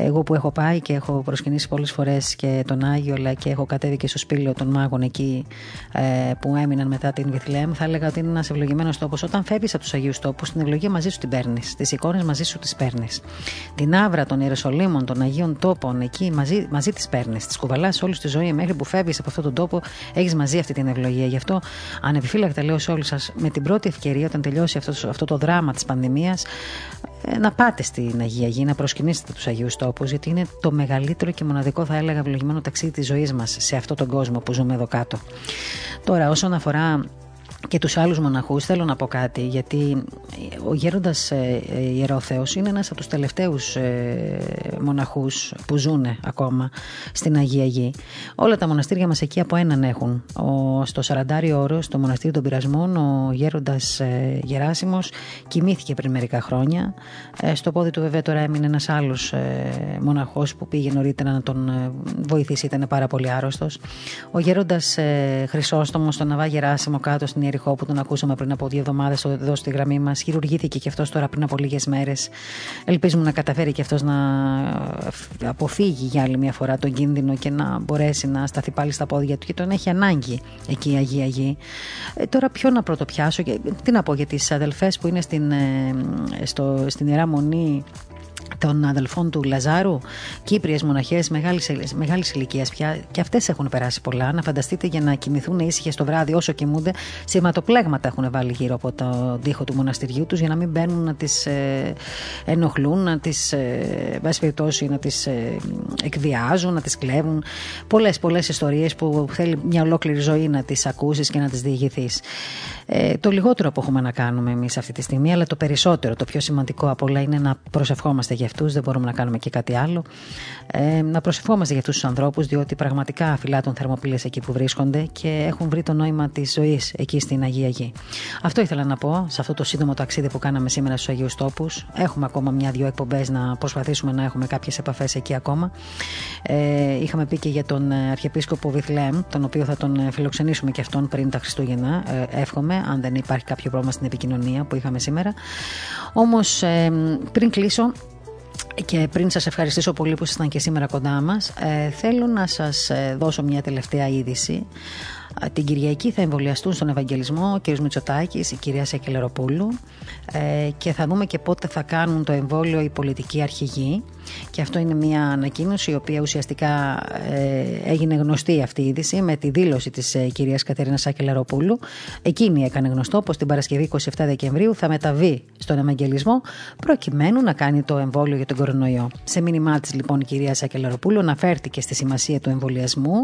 εγώ που έχω πάει και έχω προσκυνήσει πολλές φορές και τον Άγιο αλλά και έχω κατέβει και στο σπήλαιο των μάγων εκεί ε, που έμειναν μετά την Βιθλέμ θα έλεγα ότι είναι ένας ευλογημένος τόπος όταν φεύγεις από τους Αγίους τόπους την ευλογία μαζί σου την παίρνεις. τις εικόνες μαζί σου τις παίρνεις. την άβρα των Ιεροσολύμων των Αγίων τόπων εκεί μαζί, μαζί τις παίρνεις. τις κουβαλάς όλη τη ζωή μέχρι που φεύγεις από αυτόν τον τόπο έχεις μαζί αυτή την ευλογία γι' αυτό ανεπιφύλακτα λέω σε όλους σας με την πρώτη ευκαιρία όταν τελειώσει αυτός, αυτό το δράμα της πανδημίας ε, να πάτε στην Αγία Γη, να προσκυνήσετε τους Αγίους Τόπους, γιατί είναι το μεγαλύτερο και μοναδικό θα έλεγα ευλογημένο ταξίδι της ζωής μας σε αυτόν τον κόσμο που ζούμε εδώ κάτω. Τώρα όσον αφορά και τους άλλους μοναχούς θέλω να πω κάτι γιατί ο γέροντας ε, ε, Ιερόθεος είναι ένας από τους τελευταίους ε, μοναχούς που ζουν ακόμα στην Αγία Γη. Όλα τα μοναστήρια μας εκεί από έναν έχουν. Ο, στο Σαραντάριο Όρος, στο μοναστήρι των Πειρασμών, ο γέροντας ε, Γεράσιμος κοιμήθηκε πριν μερικά χρόνια. Ε, στο πόδι του βέβαια τώρα έμεινε ένας άλλος ε, μοναχός που πήγε νωρίτερα να τον ε, βοηθήσει, ήταν πάρα πολύ άρρωστος. Ο γέροντας ε, Χρυσόστομος στον Ναβά Γεράσιμο κάτω στην Ιεριχώ που τον ακούσαμε πριν από δύο εβδομάδες εδώ στη γραμμή μας. Χειρουργήθηκε και αυτός τώρα πριν από λίγες μέρες. Ελπίζουμε να καταφέρει και αυτός να αποφύγει για άλλη μια φορά τον κίνδυνο και να μπορέσει να σταθεί πάλι στα πόδια του και τον έχει ανάγκη εκεί η Αγία Γη. Ε, τώρα ποιο να πρωτοπιάσω και τι να πω για τις αδελφές που είναι στην, ε, στο, στην Ιερά Μονή των αδελφών του Λαζάρου, Κύπριες μοναχές μεγάλης, μεγάλης ηλικίας πια και αυτές έχουν περάσει πολλά. Να φανταστείτε για να κοιμηθούν ήσυχες το βράδυ όσο κοιμούνται, σηματοπλέγματα έχουν βάλει γύρω από το τοίχο του μοναστηριού τους για να μην μπαίνουν να τις ε, ενοχλούν, να τις ε, να τις ε, εκβιάζουν, να τις κλέβουν. Πολλές πολλές ιστορίες που θέλει μια ολόκληρη ζωή να τις ακούσεις και να τις διηγηθείς. Ε, το λιγότερο που έχουμε να κάνουμε εμείς αυτή τη στιγμή, αλλά το περισσότερο, το πιο σημαντικό από όλα είναι να προσευχόμαστε για αυτούς. Δεν μπορούμε να κάνουμε και κάτι άλλο. Ε, να προσευχόμαστε για αυτούς τους ανθρώπους, διότι πραγματικά φυλάτουν θερμοπύλες εκεί που βρίσκονται και έχουν βρει το νόημα της ζωής εκεί στην Αγία Γη. Αυτό ήθελα να πω σε αυτό το σύντομο ταξίδι που κάναμε σήμερα στους Αγίους Τόπους. Έχουμε ακόμα μια-δυο εκπομπές να προσπαθήσουμε να έχουμε κάποιες επαφές εκεί ακόμα. Ε, είχαμε πει και για τον Αρχιεπίσκοπο Βιθλέμ, τον οποίο θα τον φιλοξενήσουμε και αυτόν πριν τα Χριστούγεννα. Ε, εύχομαι αν δεν υπάρχει κάποιο πρόβλημα στην επικοινωνία που είχαμε σήμερα. Όμως ε, πριν κλείσω και πριν σας ευχαριστήσω πολύ που ήσασταν και σήμερα κοντά μας, ε, θέλω να σας ε, δώσω μια τελευταία είδηση. Την Κυριακή θα εμβολιαστούν στον Ευαγγελισμό ο κ. Μητσοτάκης, η κυρία Σεκελεροπούλου ε, και θα δούμε και πότε θα κάνουν το εμβόλιο οι πολιτικοί αρχηγοί. Και αυτό είναι μια ανακοίνωση η οποία ουσιαστικά ε, έγινε γνωστή αυτή η είδηση με τη δήλωση της ε, κυρίας Κατερίνα Σάκελαροπούλου. Εκείνη έκανε γνωστό πως την Παρασκευή 27 Δεκεμβρίου θα μεταβεί στον Ευαγγελισμό προκειμένου να κάνει το εμβόλιο για τον κορονοϊό. Σε μήνυμά της λοιπόν η κυρία Σάκελαροπούλου αναφέρθηκε στη σημασία του εμβολιασμού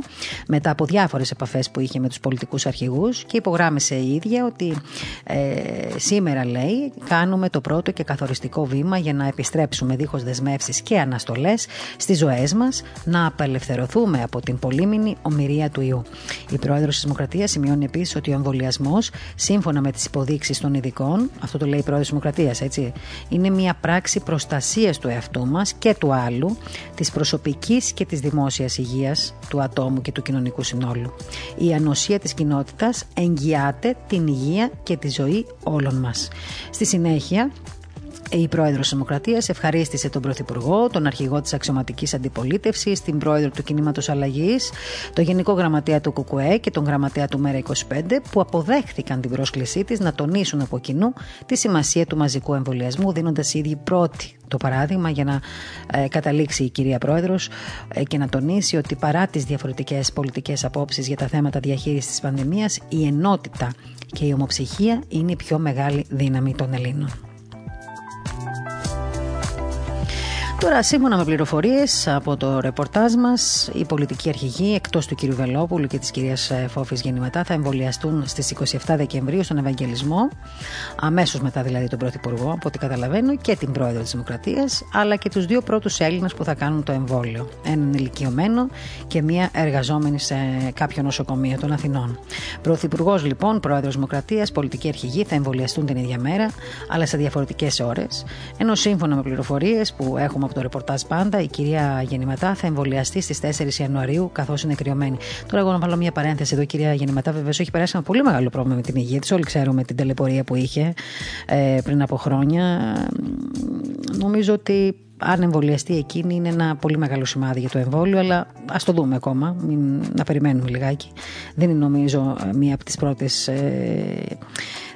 μετά από διάφορες επαφές που είχε με τους πολιτικούς αρχηγούς και υπογράμμισε η ίδια ότι ε, σήμερα λέει κάνουμε το πρώτο και καθοριστικό βήμα για να επιστρέψουμε δίχως δεσμεύσεις και αναστολές στις ζωές μας, να απελευθερωθούμε από την πολύμηνη ομοιρία του ιού. Η πρόεδρος της Δημοκρατίας σημειώνει επίσης ότι ο εμβολιασμός, σύμφωνα με τις υποδείξεις των ειδικών, αυτό το λέει η πρόεδρος της Δημοκρατίας, έτσι, είναι μια πράξη προστασίας του εαυτού μας και του άλλου, της προσωπικής και της δημόσιας υγείας του ατόμου και του κοινωνικού συνόλου. Η ανοσία της κοινότητας εγγυάται την υγεία και τη ζωή όλων μας. Στη συνέχεια, η πρόεδρος της Δημοκρατίας ευχαρίστησε τον Πρωθυπουργό, τον αρχηγό της αξιωματικής αντιπολίτευσης, την πρόεδρο του Κινήματος Αλλαγής, τον γενικό γραμματέα του ΚΚΕ και τον γραμματέα του ΜΕΡΑ25, που αποδέχθηκαν την πρόσκλησή της να τονίσουν από κοινού τη σημασία του μαζικού εμβολιασμού, δίνοντας ήδη πρώτη το παράδειγμα για να ε, καταλήξει η κυρία Πρόεδρος ε, και να τονίσει ότι παρά τις διαφορετικές πολιτικές απόψεις για τα θέματα διαχείρισης της πανδημίας, η ενότητα και η ομοψυχία είναι η πιο μεγάλη δύναμη των Ελλήνων. Τώρα, σύμφωνα με πληροφορίες από το ρεπορτάζ μας, οι πολιτικοί αρχηγοί εκτός του κ. Βελόπουλου και της κυρίας ε, Φόφη Γεννηματά θα εμβολιαστούν στις 27 Δεκεμβρίου στον Ευαγγελισμό, αμέσως μετά δηλαδή τον Πρωθυπουργό, από ό,τι καταλαβαίνω, και την Πρόεδρο της Δημοκρατίας, αλλά και τους δύο πρώτους Έλληνες που θα κάνουν το εμβόλιο. Έναν ηλικιωμένο και μία εργαζόμενη σε κάποιο νοσοκομείο των Αθηνών. Πρωθυπουργός λοιπόν, Πρόεδρος Δημοκρατίας, πολιτικοί αρχηγοί θα εμβολιαστούν την ίδια μέρα, αλλά σε διαφορετικές ώρες. Ενώ σύμφωνα με πληροφορίες που έχουμε από το ρεπορτάζ πάντα, η κυρία Γεννηματά θα εμβολιαστεί στις 4 Ιανουαρίου, καθώς είναι κρυωμένη. Τώρα, εγώ να βάλω μια παρένθεση εδώ, η κυρία Γεννηματά βεβαίως έχει περάσει ένα πολύ μεγάλο πρόβλημα με την υγεία της. Όλοι ξέρουμε την τελεπορία που είχε ε, πριν από χρόνια. Νομίζω ότι αν εμβολιαστεί εκείνη είναι ένα πολύ μεγάλο σημάδι για το εμβόλιο, αλλά ας το δούμε ακόμα. Μην, να περιμένουμε λιγάκι. Δεν είναι νομίζω μία από τις πρώτες. Ε,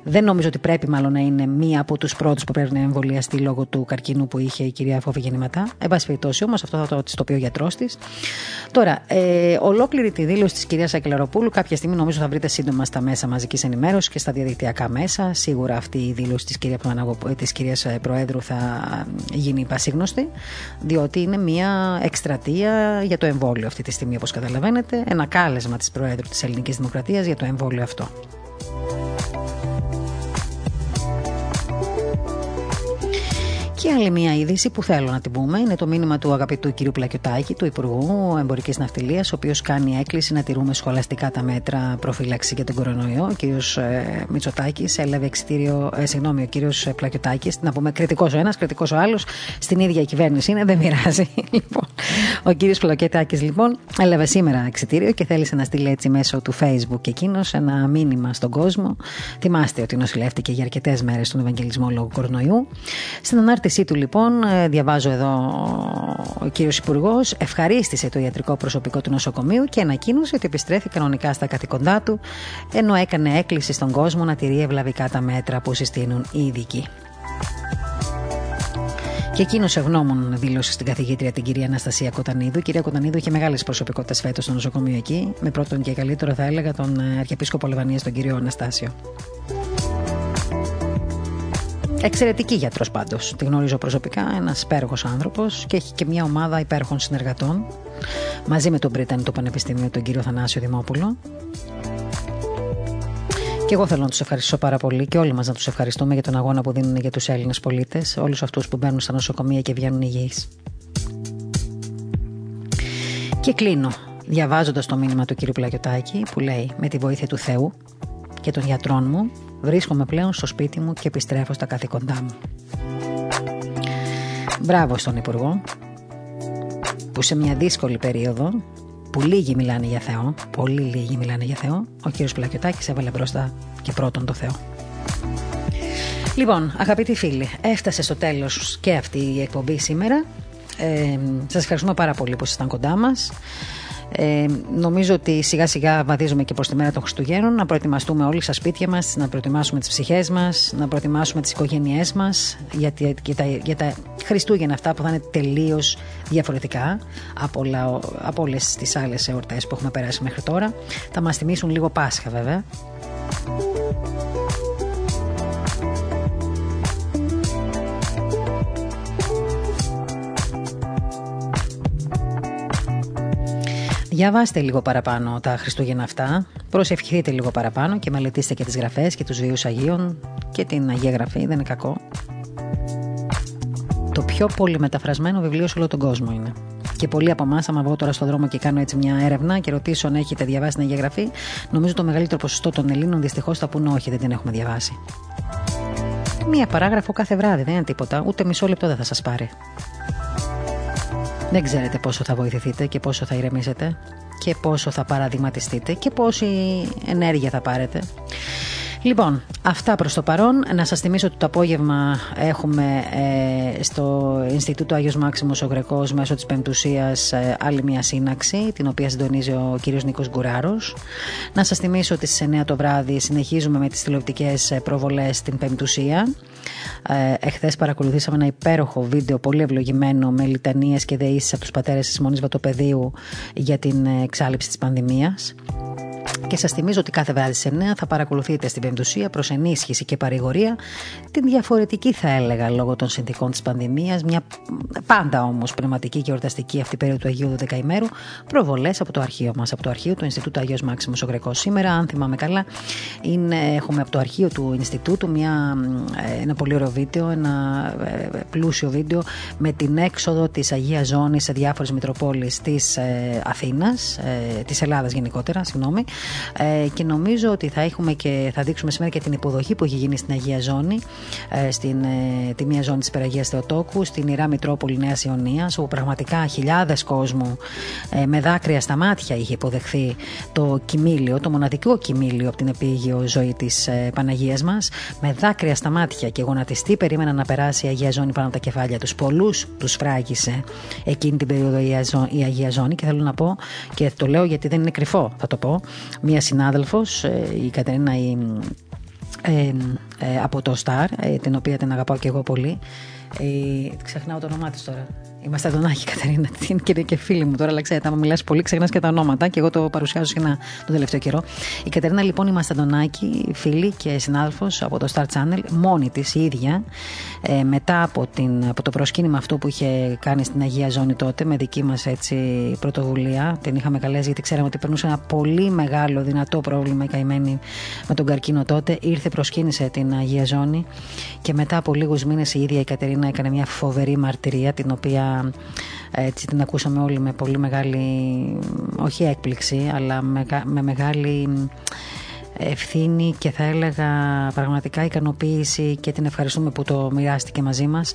δεν νομίζω ότι πρέπει μάλλον να είναι μία από τους πρώτους που πρέπει να εμβολιαστεί λόγω του καρκίνου που είχε η κυρία Φόβη Γεννηματά. Εν πάση περιπτώσει όμως, αυτό θα το, το πει ο γιατρός της. Τώρα, ε, ολόκληρη τη δήλωση της κυρίας Ακελαροπούλου κάποια στιγμή νομίζω θα βρείτε σύντομα στα μέσα μαζικής ενημέρωσης και στα διαδικτυακά μέσα. Σίγουρα αυτή η δήλωση της κυρία της κυρίας ε, Προέδρου θα γίνει πασίγνωστη, διότι είναι μια εκστρατεία για το εμβόλιο αυτή τη στιγμή, όπως καταλαβαίνετε. Ένα κάλεσμα της Προέδρου της Ελληνικής Δημοκρατίας για το εμβόλιο αυτό. Και άλλη μια είδηση που θέλω να την πούμε είναι το μήνυμα του αγαπητού κ. Πλακιωτάκη, του Υπουργού Εμπορικής Ναυτιλίας, ο οποίος κάνει έκκληση να τηρούμε σχολαστικά τα μέτρα προφύλαξη για τον κορονοϊό. Ο κ. Ε, Μητσοτάκης έλαβε εξητήριο, ε, συγγνώμη, ο κ. Πλακιωτάκης, να πούμε κριτικός ο ένας, κριτικός ο άλλος, στην ίδια κυβέρνηση είναι, δεν μοιράζει. λοιπόν, ο κ. Πλακιωτάκης λοιπόν έλαβε σήμερα εξητήριο και θέλησε να στείλει έτσι μέσω του Facebook εκείνος ένα μήνυμα στον κόσμο. Θυμάστε ότι νοσηλεύτηκε για αρκετές μέρες στον Ευαγγελισμό λόγω κορονοϊού. Στην ανάρτηση ανάρτησή του λοιπόν, ε, διαβάζω εδώ ο κύριος Υπουργός, ευχαρίστησε το ιατρικό προσωπικό του νοσοκομείου και ανακοίνωσε ότι επιστρέφει κανονικά στα καθηκοντά του, ενώ έκανε έκκληση στον κόσμο να τηρεί ευλαβικά τα μέτρα που συστήνουν οι ειδικοί. Και εκείνος ευγνώμων δήλωσε στην καθηγήτρια την κυρία Αναστασία Κοτανίδου. Η κυρία Κοτανίδου είχε μεγάλες προσωπικότητες φέτος στο νοσοκομείο εκεί, με πρώτον και καλύτερο θα έλεγα τον ε, Αρχιεπίσκοπο Λεβανίας, τον κύριο Αναστάσιο. Εξαιρετική γιατρός πάντως. Τη γνωρίζω προσωπικά. Ένας υπέροχος άνθρωπος και έχει και μια ομάδα υπέροχων συνεργατών μαζί με τον Πρίτανη του Πανεπιστημίου, τον κύριο Θανάσιο Δημόπουλο. Και εγώ θέλω να τους ευχαριστήσω πάρα πολύ και όλοι μας να τους ευχαριστούμε για τον αγώνα που δίνουν για τους Έλληνες πολίτες, όλους αυτούς που μπαίνουν στα νοσοκομεία και βγαίνουν υγιείς. Και κλείνω διαβάζοντας το μήνυμα του κύριου Πλακιωτάκη που λέει: Με τη βοήθεια του Θεού και των γιατρών μου, βρίσκομαι πλέον στο σπίτι μου και επιστρέφω στα καθήκοντά μου. Μπράβο στον Υπουργό, που σε μια δύσκολη περίοδο, που λίγοι μιλάνε για Θεό, πολύ λίγοι μιλάνε για Θεό, ο κύριος Πλακιωτάκης έβαλε μπροστά και πρώτον το Θεό. Λοιπόν, αγαπητοί φίλοι, έφτασε στο τέλος και αυτή η εκπομπή σήμερα. Ε, σας ευχαριστούμε πάρα πολύ που ήσασταν κοντά μας. Ε, νομίζω ότι σιγά σιγά βαδίζουμε και προς τη μέρα των Χριστουγέννων. Να προετοιμαστούμε όλοι στα σπίτια μας, να προετοιμάσουμε τις ψυχές μας, να προετοιμάσουμε τις οικογένειές μας για, για, τα, για τα Χριστούγεννα αυτά που θα είναι τελείως διαφορετικά από, από όλες τις άλλες εορτές που έχουμε περάσει μέχρι τώρα. Θα μας θυμίσουν λίγο Πάσχα βέβαια. Διαβάστε λίγο παραπάνω τα Χριστούγεννα αυτά. Προσευχηθείτε λίγο παραπάνω και μελετήστε και τις γραφές και τους βίου Αγίων και την Αγία Γραφή. Δεν είναι κακό. Το πιο πολύ μεταφρασμένο βιβλίο σε όλο τον κόσμο είναι. Και πολλοί από εμάς, άμα βγω τώρα στον δρόμο και κάνω έτσι μια έρευνα και ρωτήσω αν έχετε διαβάσει την Αγία Γραφή, νομίζω το μεγαλύτερο ποσοστό των Ελλήνων δυστυχώς θα πούνε όχι, δεν την έχουμε διαβάσει. Μία παράγραφο κάθε βράδυ, δεν είναι τίποτα, ούτε μισό λεπτό δεν θα σας πάρει. Δεν ξέρετε πόσο θα βοηθηθείτε και πόσο θα ηρεμήσετε και πόσο θα παραδειγματιστείτε και πόση ενέργεια θα πάρετε. Λοιπόν, αυτά προς το παρόν. Να σας θυμίσω ότι το απόγευμα έχουμε ε, στο Ινστιτούτο Άγιος Μάξιμος ο Γρεκός μέσω της Πεμπτουσίας ε, άλλη μια σύναξη, την οποία συντονίζει ο κύριος Νίκος Γκουράρος. Να σας θυμίσω ότι στις 9 το βράδυ συνεχίζουμε με τις τηλεοπτικές ε, προβολές στην Πεμπτουσία. Ε, εχθές παρακολουθήσαμε ένα υπέροχο βίντεο πολύ ευλογημένο με λιτανίες και δεήσεις από τους πατέρες της Μονής Βατοπεδίου για την εξάλληψη της πανδημίας. Και σας θυμίζω ότι κάθε βράδυ σε 9 θα παρακολουθείτε στην Πεμπτουσία προς ενίσχυση και παρηγορία την διαφορετική, θα έλεγα, λόγω των συνθήκων της πανδημίας, μια πάντα όμως πνευματική και εορταστική αυτή περίοδο του Αγίου Δεκαημέρου, προβολές από το αρχείο μας, από το αρχείο του Ινστιτούτου Αγίο Μάξιμος Ογρεκό. Σήμερα, αν θυμάμαι καλά, είναι, έχουμε από το αρχείο του Ινστιτούτου μια, ε, ένα πολύ ωραίο βίντεο, ένα ε, πλούσιο βίντεο με την έξοδο της Αγίας Ζώνης σε διάφορες Μητροπόλεις της ε, Αθήνας, ε, της Ελλάδας γενικότερα, συγγνώμη, ε, και νομίζω ότι θα έχουμε και θα δείξουμε σήμερα και την υποδοχή που έχει γίνει στην Αγία Ζώνη, ε, στην ε, τη μία ζώνη της Περαγίας Θεοτόκου, στην Ιρά Μητρόπολη Νέας Ιωνίας, όπου πραγματικά χιλιάδες κόσμου ε, με δάκρυα στα μάτια είχε υποδεχθεί το κοιμήλιο, το μοναδικό κοιμήλιο από την επίγειο ζωή της ε, Παναγίας μας. Με δάκρυα στα μάτια και γονατιστή περίμεναν να περάσει η Αγία Ζώνη πάνω από τα κεφάλια τους. Πολλούς τους φράγησε εκείνη την περίοδο η Αγία Ζώνη και θέλω να πω, και το λέω γιατί δεν είναι κρυφό, θα το πω, μία συνάδελφος, ε, η Κατερίνα η, ε, ε, από το Star, την οποία την αγαπάω και εγώ πολύ. ξεχνάω το όνομά της τώρα. Είμαστε Αντωνάκη, Κατερίνα. είναι και φίλη μου τώρα, αλλά ξέρετε, άμα μιλάς πολύ, ξεχνάς και τα ονόματα και εγώ το παρουσιάζω συχνά τον τελευταίο καιρό. Η Κατερίνα, λοιπόν, είμαστε Αντωνάκη, φίλη και συνάδελφος από το Star Channel, μόνη της η ίδια, ε, μετά από, την, από το προσκύνημα αυτό που είχε κάνει στην Αγία Ζώνη τότε, με δική μας πρωτοβουλία. Την είχαμε καλέσει γιατί ξέραμε ότι περνούσε ένα πολύ μεγάλο, δυνατό πρόβλημα η καημένη με τον καρκίνο τότε. Ήρθε, προσκύνησε την Αγία Ζώνη και μετά από λίγους μήνες η ίδια η Κατερίνα έκανε μια φοβερή μαρτυρία, την οποία έτσι την ακούσαμε όλοι με πολύ μεγάλη, όχι έκπληξη, αλλά με, με μεγάλη ευθύνη και θα έλεγα πραγματικά ικανοποίηση και την ευχαριστούμε που το μοιράστηκε μαζί μας.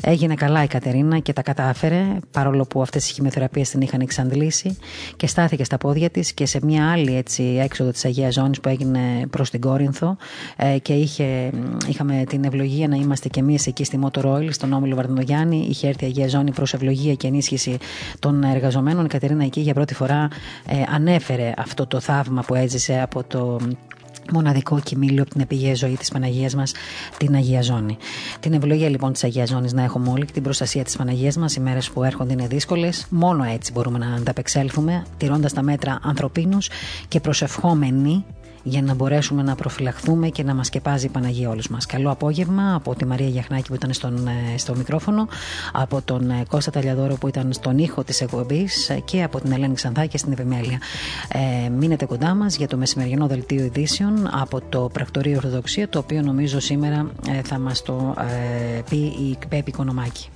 Έγινε καλά η Κατερίνα και τα κατάφερε, παρόλο που αυτές οι χημειοθεραπείε την είχαν εξαντλήσει και στάθηκε στα πόδια της και σε μια άλλη έτσι, έξοδο της Αγίας Ζώνης που έγινε προς την Κόρινθο ε, και είχε, είχαμε την ευλογία να είμαστε κι εμείς εκεί στη Motor Oil, στον Όμιλο Βαρδινογιάννη. Είχε έρθει η Αγία Ζώνη προς ευλογία και ενίσχυση των εργαζομένων. Η Κατερίνα εκεί για πρώτη φορά ε, ανέφερε αυτό το θαύμα που έζησε από το μοναδικό κοιμήλιο από την επιγεία ζωή της Παναγίας μας, την Αγία Ζώνη. Την ευλογία λοιπόν της Αγίας Ζώνης να έχουμε όλοι και την προστασία της Παναγίας μας. Οι μέρες που έρχονται είναι δύσκολες. Μόνο έτσι μπορούμε να ανταπεξέλθουμε, τηρώντας τα μέτρα ανθρωπίνους και προσευχόμενοι για να μπορέσουμε να προφυλαχθούμε και να μας σκεπάζει η Παναγία όλους μας. Καλό απόγευμα από τη Μαρία Γιαχνάκη που ήταν στον, ε, στο μικρόφωνο, από τον ε, Κώστα Ταλιαδόρο που ήταν στον ήχο της εκπομπής ε, και από την Ελένη Ξανθάκη και στην Ευημέλεια. Ε, μείνετε κοντά μας για το μεσημεριανό δελτίο ειδήσεων από το Πρακτορείο Ορθοδοξία το οποίο νομίζω σήμερα θα μας το πει η Πέπη Κονομάκη.